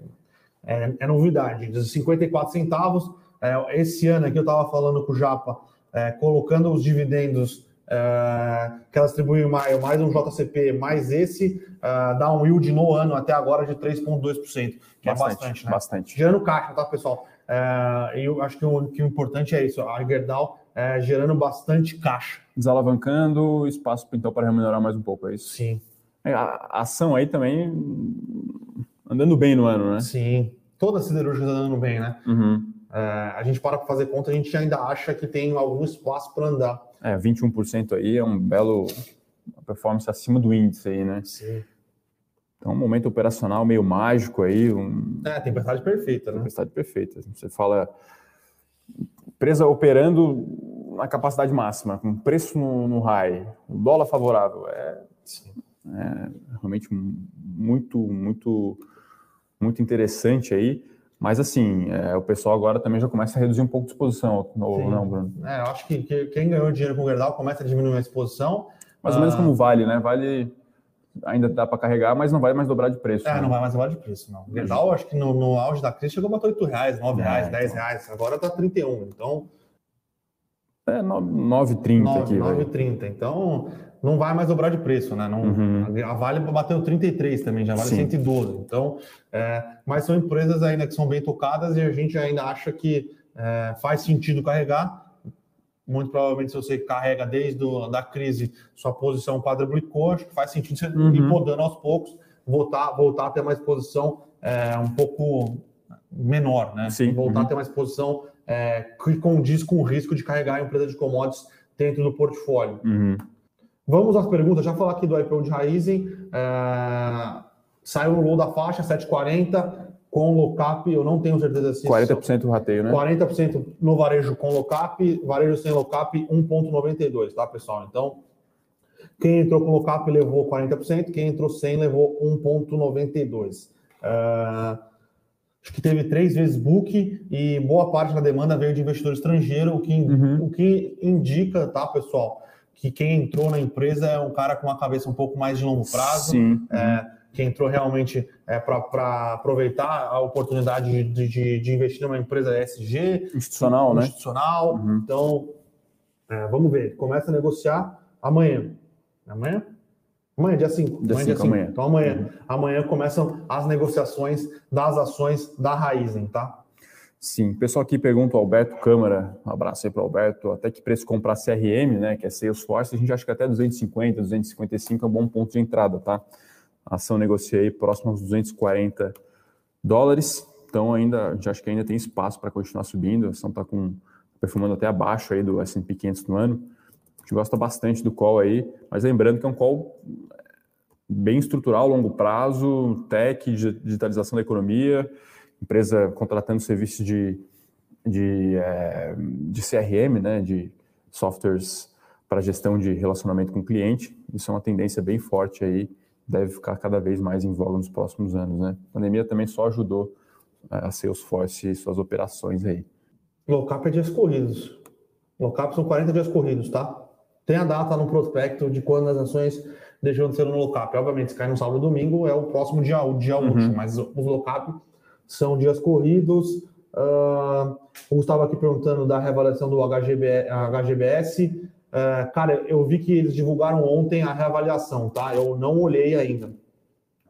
S1: é, é novidade, de 54 centavos, é, esse ano aqui eu estava falando com o Japa, é, colocando os dividendos é, que ela distribuiu em maio, mais um JCP, mais esse, é, dá um yield no ano até agora de 3,2%, que bastante, é bastante, né?
S2: Bastante.
S1: Gerando caixa, tá, pessoal? É, eu acho que o, que o importante é isso, a Gerdau é, gerando bastante caixa.
S2: Desalavancando, espaço então para remunerar mais um pouco, é isso?
S1: Sim.
S2: É, a ação aí também andando bem no ano, né?
S1: Sim. Todas as siderúrgicas andando bem, né?
S2: Uhum.
S1: É, a gente para para fazer conta, a gente ainda acha que tem algum espaço para andar.
S2: É, 21% aí é um belo performance acima do índice aí, né?
S1: Sim.
S2: Então, um momento operacional meio mágico aí. Um...
S1: É, tempestade perfeita, né?
S2: Tempestade perfeita. Você fala empresa operando na capacidade máxima, com preço no, no high, dólar favorável. É, é realmente muito, muito, muito interessante aí. Mas, assim, é, o pessoal agora também já começa a reduzir um pouco de exposição, ou não, Bruno?
S1: É, eu acho que, que, quem ganhou dinheiro com o Gerdau começa a diminuir a exposição.
S2: Mais ou menos ah, como vale, né? Vale ainda dá para carregar, mas não vai mais dobrar de preço.
S1: É,
S2: né?
S1: não vai mais dobrar de preço, não. O Gerdau, acho que no, no, auge da crise chegou a bater 8 reais, 9 é, reais, é, 10 então... reais. Agora está 31, então...
S2: É, 9,30 aqui.
S1: 9,30, então não vai mais dobrar de preço, né? Não, uhum. A Vale bateu 33 também, já vale Sim. 112. Então, é, mas são empresas ainda que são bem tocadas e a gente ainda acha que é, faz sentido carregar. Muito provavelmente, se você carrega desde a da crise sua posição quadruplicou, acho que faz sentido você uhum. ir podando aos poucos, voltar, voltar a ter uma exposição é, um pouco menor, né?
S2: Sim.
S1: Voltar uhum. a ter uma exposição é, que condiz com o risco de carregar a empresa de commodities dentro do portfólio.
S2: Uhum.
S1: Vamos às perguntas. Já falar aqui do IPO de Raizen. É... Saiu no low da faixa, 7,40 com lockup. Eu não tenho certeza
S2: se. 40% o rateio, né?
S1: 40% no varejo com lockup, varejo sem lockup 1,92, tá, pessoal? Então, quem entrou com lockup levou 40%, quem entrou sem levou 1,92. Uh, acho que teve três vezes book e boa parte da demanda veio de investidor estrangeiro, o que, uhum. o que indica, tá, pessoal? que quem entrou na empresa é um cara com uma cabeça um pouco mais de longo prazo.
S2: Sim.
S1: É, que entrou realmente é, para aproveitar a oportunidade de, de, de, investir numa empresa ESG.
S2: Institucional, né?
S1: Institucional. Uhum. Então, é, vamos ver. Começa a negociar amanhã. Amanhã? Amanhã, dia 5.
S2: Dia 5, amanhã.
S1: Então, amanhã. Uhum. Amanhã começam as negociações das ações da Raizen, tá?
S2: Sim, pessoal aqui pergunta, o Alberto Câmara, um abraço aí para o Alberto, até que preço comprar CRM, né, que é Salesforce, a gente acha que até 250, 255 é um bom ponto de entrada, tá? A ação negocia aí próximo aos 240 dólares, então ainda, a gente acha que ainda tem espaço para continuar subindo, a ação está com, perfumando até abaixo aí do S&P 500 no ano, a gente gosta bastante do call aí, mas lembrando que é um call bem estrutural, longo prazo, tech, digitalização da economia, empresa contratando serviços de, de, é, de CRM, né, de softwares para gestão de relacionamento com o cliente. Isso é uma tendência bem forte aí, deve ficar cada vez mais em voga nos próximos anos. Né? A pandemia também só ajudou é, a Salesforce e suas operações aí.
S1: Low cap é dias corridos. Low cap são 40 dias corridos, tá? Tem a data no prospecto de quando as ações deixam de ser no low cap. Obviamente, se cai no sábado ou domingo, é o próximo dia, o dia uhum. útil, mas os low cap são dias corridos. Uh, o Gustavo aqui perguntando da reavaliação do HGB, HGBS. Uh, cara, eu vi que eles divulgaram ontem a reavaliação, tá? Eu não olhei ainda.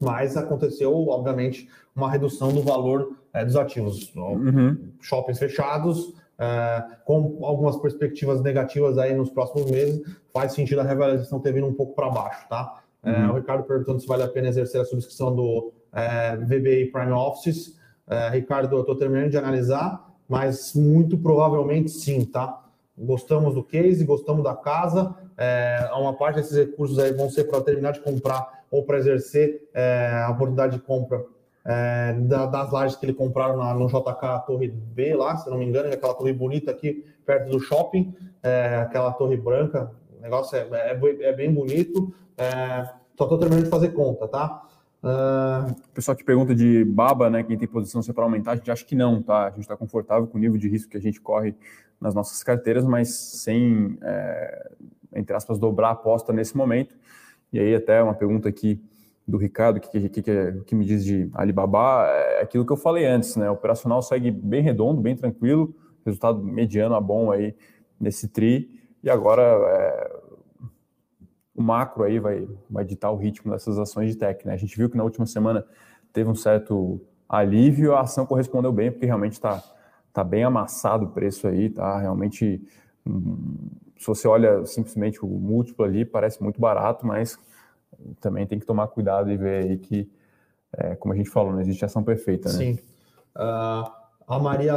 S1: Mas aconteceu, obviamente, uma redução do valor é, dos ativos. Uhum. Shoppings fechados, é, com algumas perspectivas negativas aí nos próximos meses, faz sentido a reavaliação ter vindo um pouco para baixo, tá? É, uhum. o Ricardo perguntando se vale a pena exercer a subscrição do é, VBI Prime Offices. É, Ricardo, eu estou terminando de analisar, mas muito provavelmente sim, tá? Gostamos do case, gostamos da casa. É, uma parte desses recursos aí vão ser para terminar de comprar ou para exercer é, a oportunidade de compra é, da, das lajes que ele compraram na, no JK Torre B, lá, se não me engano, é aquela torre bonita aqui perto do shopping, é, aquela torre branca. O negócio é, é, é bem bonito. Só estou terminando de fazer conta, tá?
S2: Uh... Pessoal que pergunta de baba, né? Quem tem posição se é para aumentar, a gente acha que não, tá? A gente está confortável com o nível de risco que a gente corre nas nossas carteiras, mas sem, é, entre aspas, dobrar a aposta nesse momento. E aí, até uma pergunta aqui do Ricardo, que, que, que, que me diz de Alibaba, é aquilo que eu falei antes, né? O operacional segue bem redondo, bem tranquilo, resultado mediano a bom aí nesse TRI. E agora é, o macro aí vai, vai ditar o ritmo dessas ações de tech. Né? A gente viu que na última semana teve um certo alívio, a ação correspondeu bem, porque realmente está tá bem amassado o preço aí, tá realmente. Hum, se você olha simplesmente o múltiplo ali, parece muito barato, mas também tem que tomar cuidado e ver aí que, é, como a gente falou, não existe ação perfeita, né?
S1: Sim. Uh, a Maria,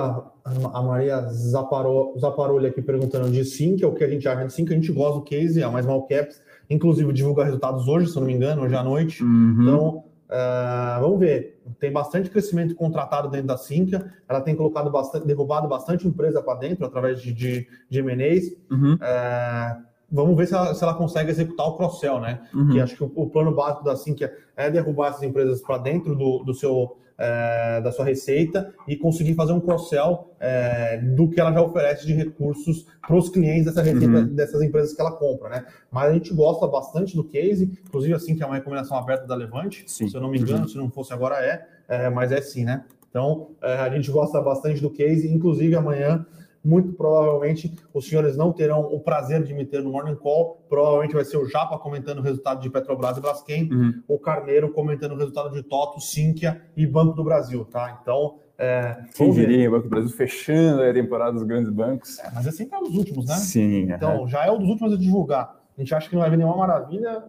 S1: a Maria Zaparolho aqui perguntando de sim, que é o que a gente acha de sim, que a gente gosta do case, a mais mal caps, inclusive divulga resultados hoje, se não me engano, hoje à noite. Uhum. Então, uh, vamos ver. Tem bastante crescimento contratado dentro da Sinqia. Ela tem colocado bastante, derrubado bastante empresa para dentro através de, de, de M&As. Uhum. Uh, vamos ver se ela, se ela, consegue executar o cross-sell, né? Uhum. Que acho que o, o, plano básico da Sinqia é derrubar essas empresas para dentro do, do seu é, da sua receita e conseguir fazer um cross-sell é, do que ela já oferece de recursos para os clientes dessa receita, uhum. dessas empresas que ela compra, né? Mas a gente gosta bastante do case, inclusive assim que é uma recomendação aberta da Levante, sim. se eu não me engano, uhum. se não fosse agora é, é mas é sim, né? Então é, a gente gosta bastante do case, inclusive amanhã muito provavelmente os senhores não terão o prazer de me ter no Morning Call. Provavelmente vai ser o Japa comentando o resultado de Petrobras e Braskem, uhum. o Carneiro comentando o resultado de Toto, Sinqia e Banco do Brasil, tá? Então. É,
S2: Quem diria, o Banco do Brasil fechando a temporada dos grandes bancos.
S1: É, mas é sempre é um dos últimos, né?
S2: Sim.
S1: Então, já é um dos últimos a divulgar. A gente acha que não vai vir nenhuma maravilha.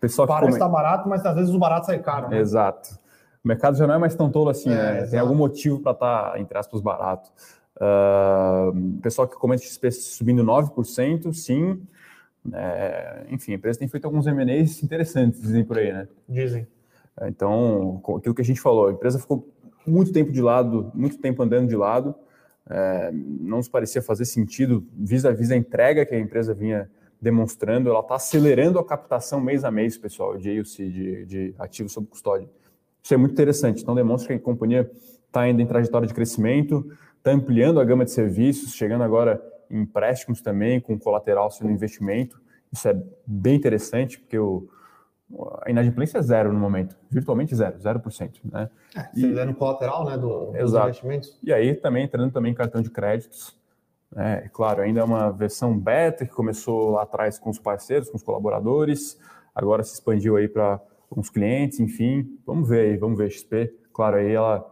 S1: Pessoal Parece estar tá barato, mas às vezes o barato sai caro. Né?
S2: Exato. O mercado já não é mais tão tolo assim, é, né? Exato. Tem algum motivo para estar, tá, entre aspas, barato. Uh, pessoal que comenta XP subindo 9%, sim. É, enfim, a empresa tem feito alguns M&As interessantes, dizem por aí, né?
S1: Dizem.
S2: Então, aquilo que a gente falou, a empresa ficou muito tempo de lado, muito tempo andando de lado, é, não nos parecia fazer sentido vis-à-vis a entrega que a empresa vinha demonstrando, ela está acelerando a captação mês a mês, pessoal, de AUC, de, de ativos sob custódia. Isso é muito interessante, então demonstra que a companhia está ainda em trajetória de crescimento, está ampliando a gama de serviços, chegando agora em empréstimos também, com colateral sendo investimento. Isso é bem interessante, porque o, a inadimplência é zero no momento, virtualmente zero, 0%. Né?
S1: É, e, é no colateral né, do,
S2: dos investimentos. E aí também entrando também em cartão de créditos. Né? Claro, ainda é uma versão beta que começou lá atrás com os parceiros, com os colaboradores, agora se expandiu aí para alguns clientes, enfim. Vamos ver aí, vamos ver XP. Claro, aí ela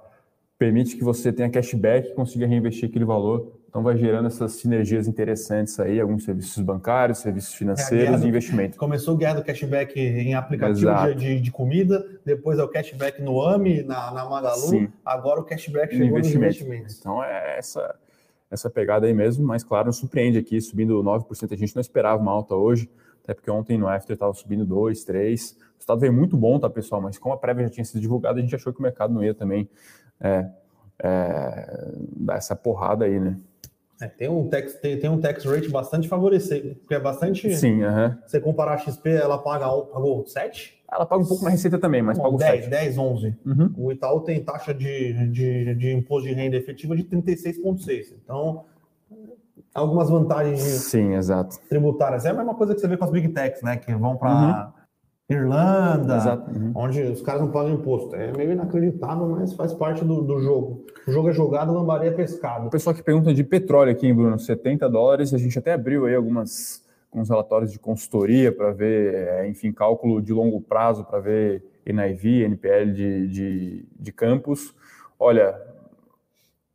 S2: permite que você tenha cashback e consiga reinvestir aquele valor então vai gerando essas sinergias interessantes aí, alguns serviços bancários, serviços financeiros é e investimento.
S1: Começou a guerra do cashback em aplicativo de, de, comida, depois é o cashback no AMI, na, na Magalu, Sim. agora o cashback chegou investimento. nos investimentos.
S2: Então é essa, essa pegada aí mesmo, mas claro, nos surpreende aqui, subindo 9%. A gente não esperava uma alta hoje, até porque ontem no After estava subindo 2, 3. O estado veio muito bom, tá, pessoal? Mas como a prévia já tinha sido divulgada, a gente achou que o mercado não ia também é, é, dar essa porrada aí, né?
S1: É, tem, um tax, tem, tem, um tax rate bastante favorecido, porque é bastante.
S2: Sim. Uh -huh.
S1: Você comparar a XP, ela paga pagou 7?
S2: Ela paga um pouco na receita também, mas paga 10,
S1: 7. 10, 11. Uhum. O Itaú tem taxa de, de, de imposto de renda efetiva de 36,6. Então, algumas vantagens
S2: Sim, exato.
S1: tributárias. É a mesma coisa que você vê com as Big Techs, né? Que vão para. Uhum Irlanda, uhum. onde os caras não pagam imposto. É meio inacreditável, mas faz parte do, do jogo. O jogo é jogado, lambaria é pescado.
S2: O pessoal que pergunta de petróleo aqui, Bruno, 70 dólares. A gente até abriu aí algumas, alguns relatórios de consultoria para ver, é, enfim, cálculo de longo prazo para ver NIV, NPL de, de, de campos. Olha,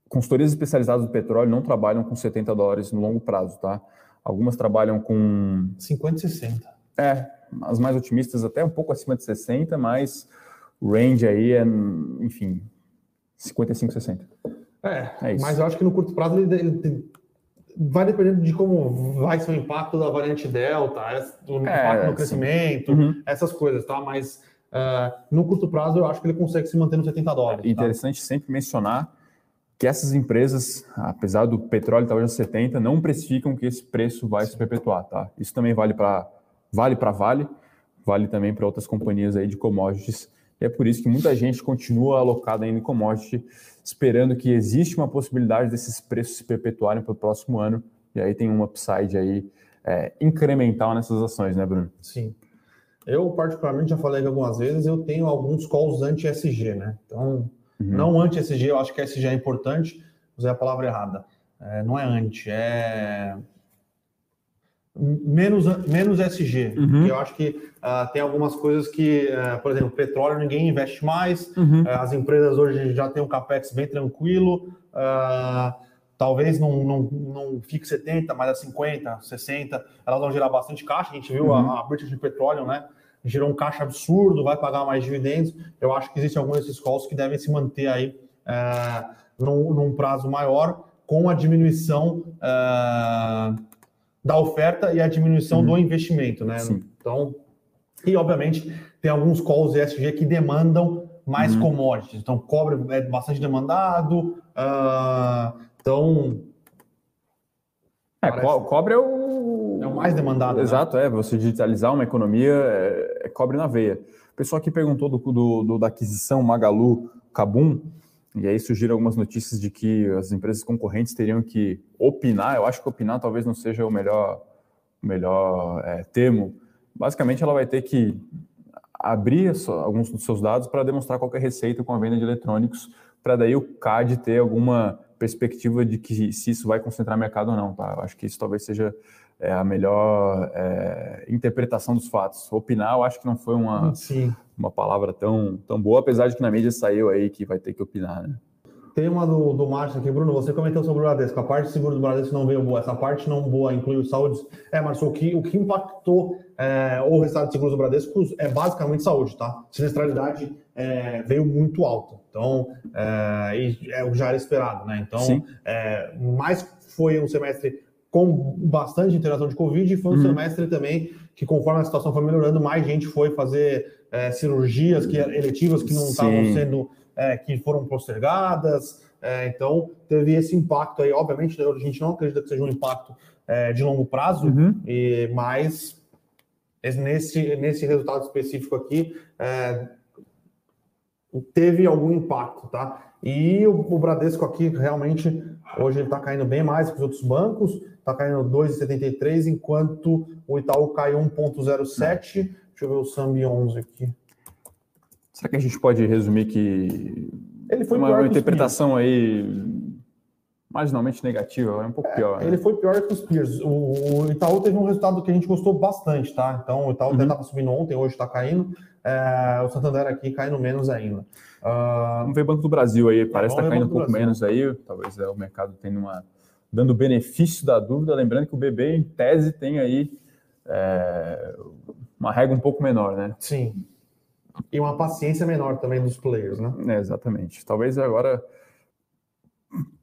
S2: consultorias especializadas do petróleo não trabalham com 70 dólares no longo prazo, tá? Algumas trabalham com...
S1: 50 e 60.
S2: É, as mais otimistas até um pouco acima de 60, mas o range aí é, enfim, 55, 60.
S1: É, é isso. mas eu acho que no curto prazo ele, ele, vai dependendo de como vai ser o impacto da variante Delta, o impacto é, no crescimento, uhum. essas coisas, tá? Mas uh, no curto prazo eu acho que ele consegue se manter nos 70 dólares. É
S2: interessante tá? sempre mencionar que essas empresas, apesar do petróleo estar hoje a 70, não precificam que esse preço vai Sim. se perpetuar, tá? Isso também vale para vale para Vale, vale também para outras companhias aí de commodities. E é por isso que muita gente continua alocada ainda em commodity, esperando que existe uma possibilidade desses preços se perpetuarem para o próximo ano. E aí tem um upside aí é, incremental nessas ações, né, Bruno?
S1: Sim. Eu, particularmente, já falei algumas vezes, eu tenho alguns calls anti-SG, né? Então, uhum. não anti-SG, eu acho que SG é importante, usei a palavra errada. É, não é anti, é menos, menos SG. Uhum. Eu acho que uh, tem algumas coisas que, uh, por exemplo, petróleo ninguém investe mais, uhum. uh, as empresas hoje já têm um capex bem tranquilo, talvez não, não, não fique 70, mas a 50, 60, elas vão gerar bastante caixa. A gente viu uhum. a, a British Petroleum, né? Gerou um caixa absurdo, vai pagar mais dividendos. Eu acho que existem alguns desses calls que devem se manter aí num, num prazo maior, com a diminuição da oferta e a diminuição uhum. do investimento, né? Sim. Então, e obviamente tem alguns calls ESG que demandam mais uhum. commodities. Então, cobre é bastante demandado. Uh, então.
S2: É, cobre é o.
S1: É o mais demandado. Né?
S2: Exato, né? é. Você digitalizar uma economia é, é cobre na veia. O pessoal que perguntou do, do, do da aquisição Magalu Cabum. E aí surgiram algumas notícias de que as empresas concorrentes teriam que opinar. Eu acho que opinar talvez não seja o melhor, melhor é, termo. Basicamente, ela vai ter que abrir alguns dos seus dados para demonstrar qualquer receita com a venda de eletrônicos, para daí o CAD ter alguma perspectiva de que se isso vai concentrar mercado ou não. Tá? Eu acho que isso talvez seja é, a melhor é, interpretação dos fatos. Opinar, eu acho que não foi uma, uma palavra tão, tão boa, apesar de que na mídia saiu aí que vai ter que opinar. Né?
S1: Tem uma do, do Márcio aqui, Bruno. Você comentou sobre o Bradesco. A parte de seguro do Bradesco não veio boa. Essa parte não boa inclui o saúde. É, Márcio, o que, o que impactou é, o resultado de seguros do Bradesco é basicamente saúde, tá? Sinistralidade é, veio muito alta. Então, é, é o que já era esperado, né? Então, é, mais foi um semestre com bastante interação de Covid e foi um uhum. semestre também que, conforme a situação foi melhorando, mais gente foi fazer é, cirurgias que, eletivas que não estavam sendo, é, que foram postergadas. É, então, teve esse impacto aí. Obviamente, a gente não acredita que seja um impacto é, de longo prazo, uhum. e, mas nesse, nesse resultado específico aqui, é, teve algum impacto, tá? E o, o Bradesco aqui realmente hoje ele está caindo bem mais que os outros bancos, está caindo 2,73, enquanto o Itaú caiu 1,07 Deixa eu ver o Sambi 11 aqui.
S2: Será que a gente pode resumir que
S1: ele foi
S2: uma, uma interpretação aí marginalmente negativa, é um pouco
S1: é,
S2: pior.
S1: Né? Ele foi pior que os Peers. O, o, Itaú teve um resultado que a gente gostou bastante, tá? Então o Itaú uhum. até estava subindo ontem, hoje está caindo. É, o Santander aqui caindo menos ainda.
S2: Uh, Vamos ver o Banco do Brasil aí, parece que está caindo um pouco menos aí. Talvez é, o mercado tenha uma dando benefício da dúvida, lembrando que o BB em tese tem aí é, uma regra um pouco menor, né?
S1: Sim. E uma paciência menor também dos players, né?
S2: É, exatamente. Talvez agora.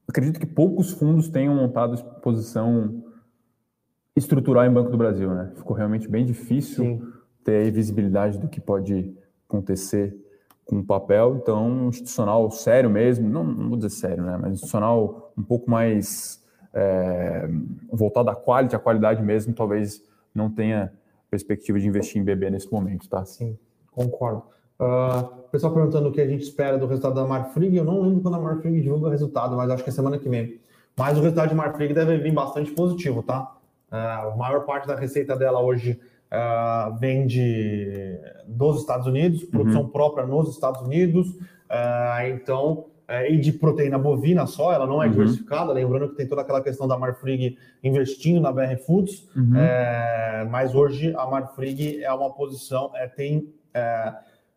S2: Acredito que poucos fundos tenham montado posição estrutural em Banco do Brasil, né? Ficou realmente bem difícil Sim. ter aí visibilidade do que pode acontecer com o papel. Então, institucional sério mesmo, não, não vou dizer sério, né? Mas institucional um pouco mais é, voltado à qualidade, à qualidade mesmo, talvez não tenha perspectiva de investir em BB nesse momento, tá?
S1: Sim, concordo. Uh, pessoal perguntando o que a gente espera do resultado da Marfrig. Eu não lembro quando a Marfrig divulga o resultado, mas acho que é semana que vem. Mas o resultado de Marfrig deve vir bastante positivo, tá? Uh, a maior parte da receita dela hoje uh, vem de, dos Estados Unidos, produção uhum. própria nos Estados Unidos. Uh, então, é, e de proteína bovina só, ela não é uhum. diversificada. Lembrando que tem toda aquela questão da Marfrig investindo na BR Foods, uhum. é, mas hoje a Marfrig é uma posição, é, tem é,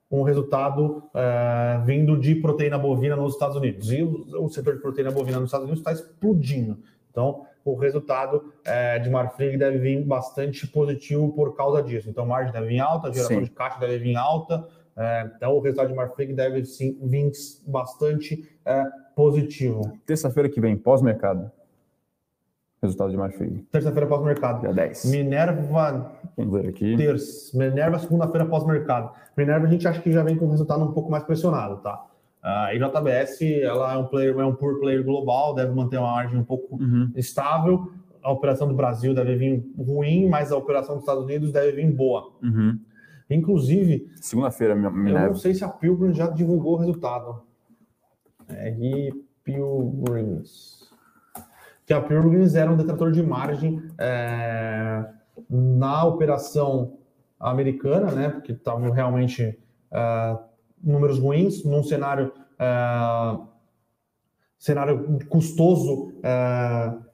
S1: um resultado é, vindo de proteína bovina nos Estados Unidos. E o, o, setor de proteína bovina nos Estados Unidos está explodindo. Então, o resultado é, de Marfrig deve vir bastante positivo por causa disso. Então, margem deve vir alta, geração Sim. de caixa deve vir alta. É, então, o resultado de Marfrig deve sim vir bastante é, positivo.
S2: Terça-feira que vem, pós-mercado. Resultado de Marfrig.
S1: Terça-feira pós-mercado.
S2: Dia 10.
S1: Minerva.
S2: Vamos ver aqui.
S1: Terça. Minerva, segunda-feira pós-mercado. Minerva, a gente acha que já vem com um resultado um pouco mais pressionado, tá? A JBS, ela é um player, é um pure player global, deve manter uma margem um pouco uhum. estável. A operação do Brasil deve vir ruim, mas a operação dos Estados Unidos deve vir boa.
S2: Uhum.
S1: Inclusive.
S2: Segunda-feira,
S1: me Eu não sei se a Pilgrim já divulgou o resultado. R. Pilgrims. Que a Pilgrims era um detrator de margem é, na operação americana, né? Porque estavam realmente é, números ruins, num cenário. É, cenário custoso é,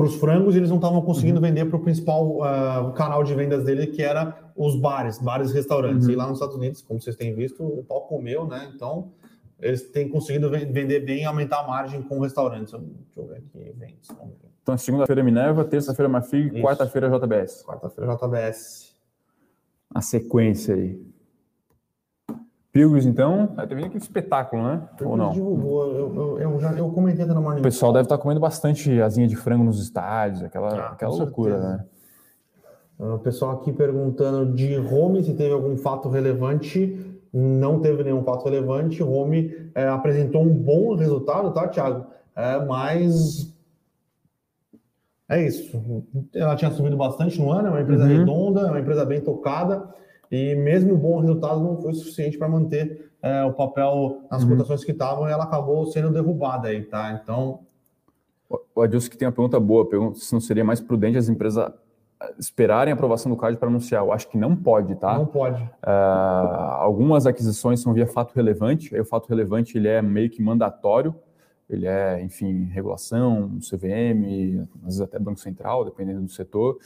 S1: para os frangos, eles não estavam conseguindo uhum. vender para o principal uh, canal de vendas dele, que era os bares, bares e restaurantes. Uhum. E lá nos Estados Unidos, como vocês têm visto, o pau comeu, né? Então, eles têm conseguido vender bem e aumentar a margem com restaurantes. Deixa eu ver aqui, vendas.
S2: Então, segunda-feira Minerva, terça-feira Mafig, quarta-feira JBS.
S1: Quarta-feira JBS.
S2: A sequência aí. Pilgrims, então, é, teve aquele espetáculo, né?
S1: Ou não? divulgou, eu, eu, eu, já, eu comentei na Morning
S2: O pessoal deve estar comendo bastante asinha de frango nos estádios, aquela, ah, aquela loucura, né?
S1: O pessoal aqui perguntando de Home se teve algum fato relevante. Não teve nenhum fato relevante. Home é, apresentou um bom resultado, tá, Thiago? É, mas é isso. Ela tinha subido bastante no ano, é uma empresa uhum. redonda, é uma empresa bem tocada. E mesmo o bom resultado não foi suficiente para manter é, o papel nas uhum. cotações que estavam e ela acabou sendo derrubada aí, tá? Então.
S2: O Adilson que tem uma pergunta boa, pergunta se não seria mais prudente as empresas eh, esperarem a aprovação do CAD para anunciar. Eu acho que não pode, tá?
S1: Não pode.
S2: Uh, algumas aquisições são via fato relevante, aí o fato relevante ele é meio que mandatório, ele é, enfim, regulação, CVM, às vezes até Banco Central, dependendo do setor.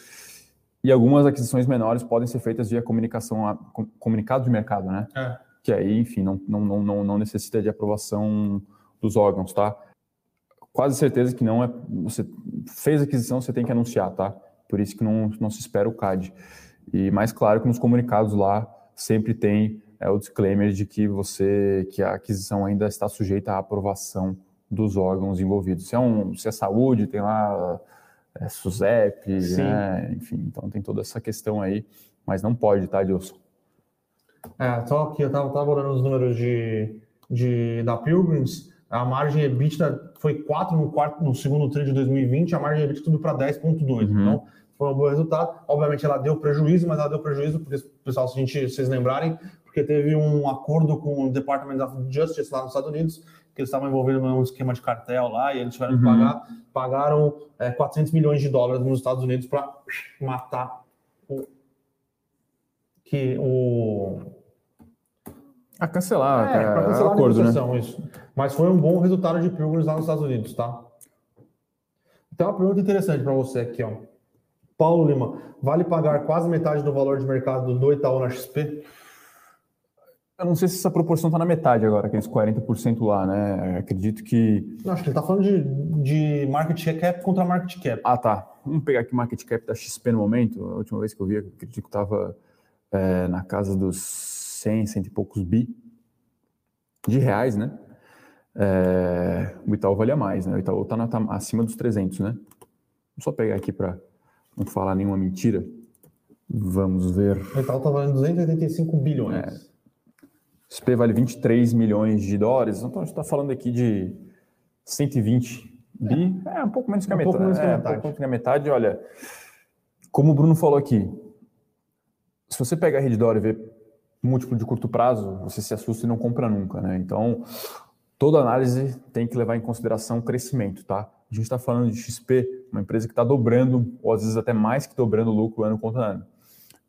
S2: E algumas aquisições menores podem ser feitas via comunicação, comunicado de mercado, né?
S1: É.
S2: Que aí, enfim, não, não, não, não necessita de aprovação dos órgãos, tá? Quase certeza que não é. Você fez a aquisição, você tem que anunciar, tá? Por isso que não, não se espera o CAD. E mais claro que nos comunicados lá sempre tem é, o disclaimer de que você que a aquisição ainda está sujeita à aprovação dos órgãos envolvidos. Se é, um, se é saúde, tem lá é, SUSEP, né? enfim, então tem toda essa questão aí, mas não pode, tá, Dilson?
S1: É, só que eu estava tava olhando os números de, de, da Pilgrims, a margem EBITDA foi 4 no, quarto, no segundo tri de 2020, a margem EBITDA tudo para 10,2. Uhum. Então, foi um bom resultado. Obviamente, ela deu prejuízo, mas ela deu prejuízo, porque, pessoal, se a gente, vocês lembrarem, porque teve um acordo com o Department of Justice lá nos Estados Unidos, que eles estavam envolvidos num esquema de cartel lá e eles tiveram uhum. que pagar, pagaram é, 400 milhões de dólares nos Estados Unidos para matar o que o.
S2: A cancelar,
S1: é,
S2: para
S1: cancelar
S2: a acordo,
S1: né? isso. Mas foi um bom resultado de Pilgrims lá nos Estados Unidos, tá? Então, uma pergunta interessante para você aqui, ó. Paulo Lima, vale pagar quase metade do valor de mercado do Itaú na XP?
S2: Eu não sei se essa proporção está na metade agora, aqueles 40% lá, né? Acredito que.
S1: Não, acho que ele está falando de, de market cap contra market cap.
S2: Ah, tá. Vamos pegar aqui market cap da XP no momento. A última vez que eu vi, acredito que estava é, na casa dos 100, cento e poucos bi de reais, né? É, o Itaú valia mais, né? O Itaú está tá acima dos 300, né? Vou só pegar aqui para não falar nenhuma mentira. Vamos ver.
S1: O Itaú está valendo 285 bilhões. É.
S2: XP vale 23 milhões de dólares, então a gente está falando aqui de 120 bi, é, é um pouco menos que a um metade. Pouco menos que a metade. É, um pouco menos que a metade. Olha, como o Bruno falou aqui, se você pegar a Redditor e ver múltiplo de curto prazo, você se assusta e não compra nunca, né? Então, toda análise tem que levar em consideração o crescimento, tá? A gente está falando de XP, uma empresa que está dobrando, ou às vezes até mais que dobrando o lucro ano contra ano.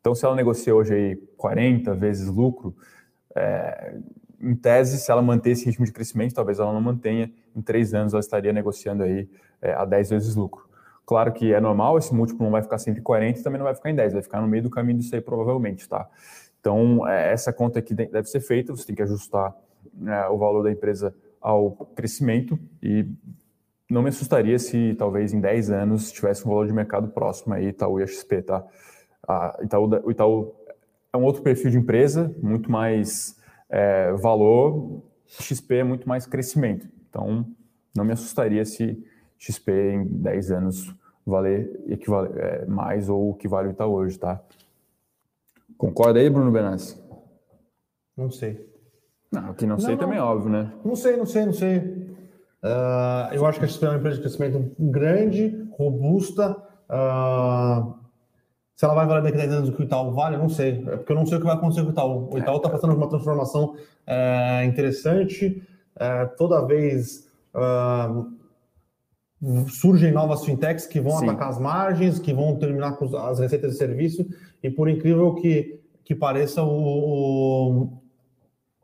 S2: Então, se ela negocia hoje aí 40 vezes lucro, é, em tese, se ela manter esse ritmo de crescimento, talvez ela não mantenha, em três anos ela estaria negociando aí é, a 10 vezes lucro. Claro que é normal, esse múltiplo não vai ficar sempre em 40 e também não vai ficar em 10, vai ficar no meio do caminho disso aí provavelmente, tá? Então, é, essa conta aqui deve ser feita, você tem que ajustar é, o valor da empresa ao crescimento e não me assustaria se talvez em 10 anos tivesse um valor de mercado próximo aí, Itaú e XP, tá? A Itaú, o Itaú é um outro perfil de empresa, muito mais é, valor, XP é muito mais crescimento. Então, não me assustaria se XP em 10 anos valer equivale, é, mais ou o que vale o Itaú hoje, tá? Concorda aí, Bruno Benassi?
S1: Não sei.
S2: Não, o que não, não sei não. também é óbvio, né?
S1: Não sei, não sei, não sei. Uh, eu acho que a XP é uma empresa de crescimento grande, robusta. Uh, se ela vai valer daqui a 10 anos o que o Itaú vale, eu não sei. É porque eu não sei o que vai acontecer com o Itaú. O Itaú está passando por uma transformação é, interessante. É, toda vez uh, surgem novas fintechs que vão Sim. atacar as margens, que vão terminar com as receitas de serviço. E por incrível que, que pareça, o,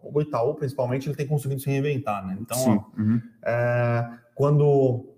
S1: o Itaú, principalmente, ele tem conseguido se reinventar. Né? Então, ó, uhum. é, quando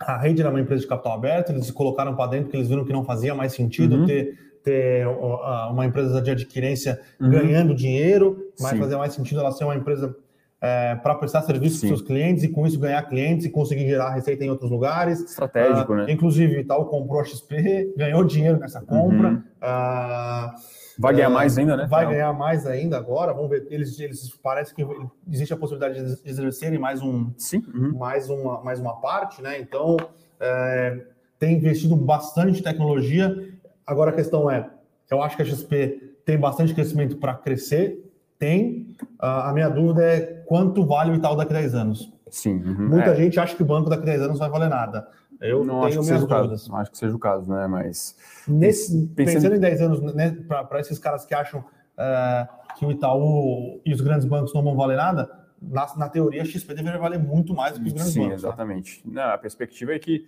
S1: a rede era uma empresa de capital aberto, eles se colocaram para dentro porque eles viram que não fazia mais sentido uhum. ter, ter uma empresa de adquirência uhum. ganhando dinheiro, mas Sim. fazia mais sentido ela ser uma empresa é, para prestar serviço para seus clientes e com isso ganhar clientes e conseguir gerar receita em outros lugares.
S2: Estratégico, uh, né?
S1: Inclusive, tal comprou a XP, ganhou dinheiro nessa compra. Uhum. Uh,
S2: Vai ganhar mais ainda, né?
S1: Vai ganhar mais ainda agora. Vamos ver. Eles, eles parece que existe a possibilidade de exercerem mais um,
S2: Sim. Uhum.
S1: mais uma, mais uma parte, né? Então é, tem investido bastante em tecnologia. Agora a questão é, eu acho que a XP tem bastante crescimento para crescer. Tem. Uh, a minha dúvida é quanto vale o Itaú daqui a 10 anos.
S2: Sim. Uhum.
S1: Muita é. gente acha que o banco daqui a 10 anos vai valer nada. Eu
S2: não acho que seja o caso. Não acho que seja o caso, né? Mas
S1: Nesse, pensando... pensando em 10 anos, né, para esses caras que acham uh, que o Itaú e os grandes bancos não vão valer nada, na, na teoria a XP deveria valer muito mais do que os grandes
S2: Sim,
S1: bancos.
S2: Sim, exatamente. Né? Não, a perspectiva é que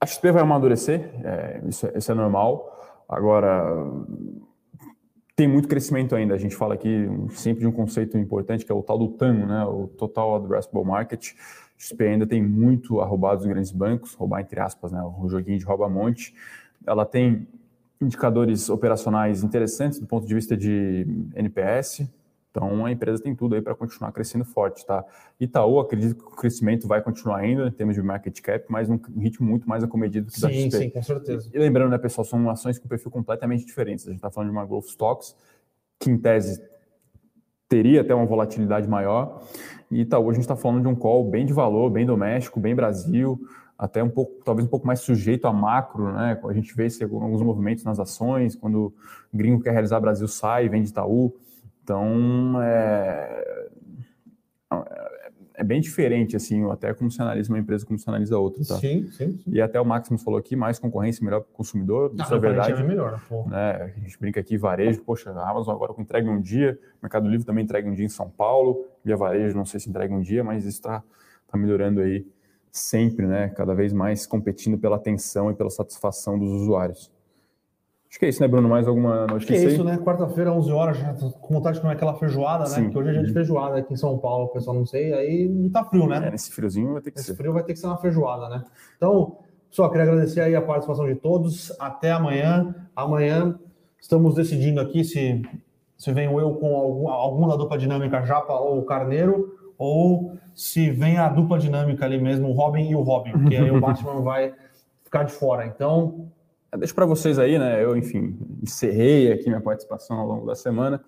S2: a XP vai amadurecer, é, isso, é, isso é normal. Agora, tem muito crescimento ainda. A gente fala aqui sempre de um conceito importante que é o tal do TAM, né? o Total Addressable Market. XP ainda tem muito a roubar dos grandes bancos, roubar entre aspas, né, o joguinho de rouba-monte. Ela tem indicadores operacionais interessantes do ponto de vista de NPS, então a empresa tem tudo aí para continuar crescendo forte, tá? Itaú, acredito que o crescimento vai continuar ainda em termos de market cap, mas num ritmo muito mais acomedido que
S1: sim, da XP. Sim, com certeza.
S2: E lembrando, né, pessoal, são ações com perfil completamente diferentes. A gente está falando de uma growth stocks que em tese teria até uma volatilidade maior. E Itaú, a gente está falando de um call bem de valor, bem doméstico, bem Brasil, até um pouco, talvez um pouco mais sujeito a macro, né? A gente vê alguns movimentos nas ações, quando o gringo quer realizar Brasil sai, vende Itaú. Então, é, é bem diferente, assim, até como se analisa uma empresa, como se analisa outra, tá?
S1: Sim, sim, sim.
S2: E até o Maximus falou aqui, mais concorrência, melhor para o consumidor,
S1: isso é verdade. É melhor,
S2: pô. Né? A gente brinca aqui, varejo, poxa, a Amazon agora entrega um dia, Mercado Livre também entrega um dia em São Paulo, via varejo, não sei se entrega um dia, mas está tá melhorando aí sempre, né? Cada vez mais competindo pela atenção e pela satisfação dos usuários. Acho que é isso, né, Bruno? Mais alguma notícia? Acho
S1: que é isso, né? Quarta-feira, 11 horas, já com vontade de comer aquela feijoada, né? Sim. Que hoje é dia de uhum. feijoada aqui em São Paulo, o pessoal não sei, aí tá frio, né?
S2: É, nesse friozinho vai ter que
S1: Esse
S2: ser.
S1: frio vai ter que ser uma feijoada, né? Então, só queria agradecer aí a participação de todos. Até amanhã. Amanhã estamos decidindo aqui se, se vem eu com algum, algum da dupla dinâmica Japa ou Carneiro, ou se vem a dupla dinâmica ali mesmo, o Robin e o Robin, porque aí o *laughs* Batman vai ficar de fora. Então,
S2: Deixo para vocês aí, né? Eu, enfim, encerrei aqui minha participação ao longo da semana.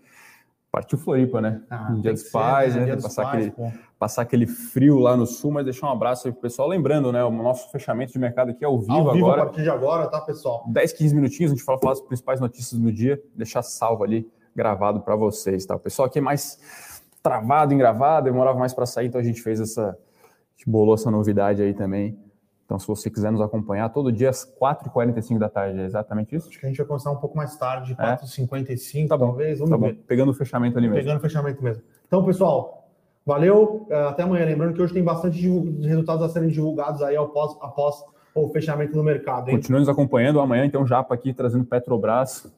S2: Partiu Floripa, né? Ah, dia dos pais, né? né? passar, pais, aquele, passar aquele frio lá no sul, mas deixar um abraço aí pro pessoal. Lembrando, né? O nosso fechamento de mercado aqui é ao vivo, ao vivo agora.
S1: a partir de agora, tá, pessoal?
S2: 10, 15 minutinhos, a gente fala, falar as principais notícias do dia, deixar salvo ali, gravado para vocês, tá? O pessoal aqui é mais travado em gravado, demorava mais para sair, então a gente fez essa. A gente bolou essa novidade aí também. Então, se você quiser nos acompanhar, todo dia às 4h45 da tarde, é exatamente isso?
S1: Acho que a gente vai começar um pouco mais tarde, 4h55 é? tá
S2: talvez. Vamos tá ver. Bom. Pegando o fechamento ali mesmo.
S1: Pegando o fechamento mesmo. Então, pessoal, valeu. É, até amanhã. Lembrando que hoje tem bastante resultados a serem divulgados aí após, após o fechamento do mercado.
S2: Hein? Continue nos acompanhando. Amanhã, então, Japa aqui trazendo Petrobras.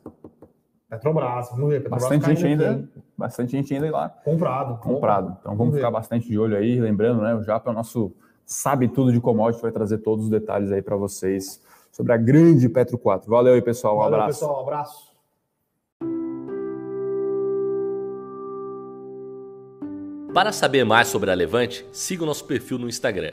S1: Petrobras, vamos ver.
S2: Petrobras bastante gente ainda, aqui. bastante gente ainda lá.
S1: Comprado.
S2: Comprado. Então vamos, vamos ficar bastante de olho aí. Lembrando, né? O Japa é o nosso sabe tudo de commodity, vai trazer todos os detalhes aí para vocês sobre a grande Petro 4. Valeu aí, pessoal. Um
S1: Valeu,
S2: abraço.
S1: pessoal. Um abraço.
S3: Para saber mais sobre a Levante, siga o nosso perfil no Instagram,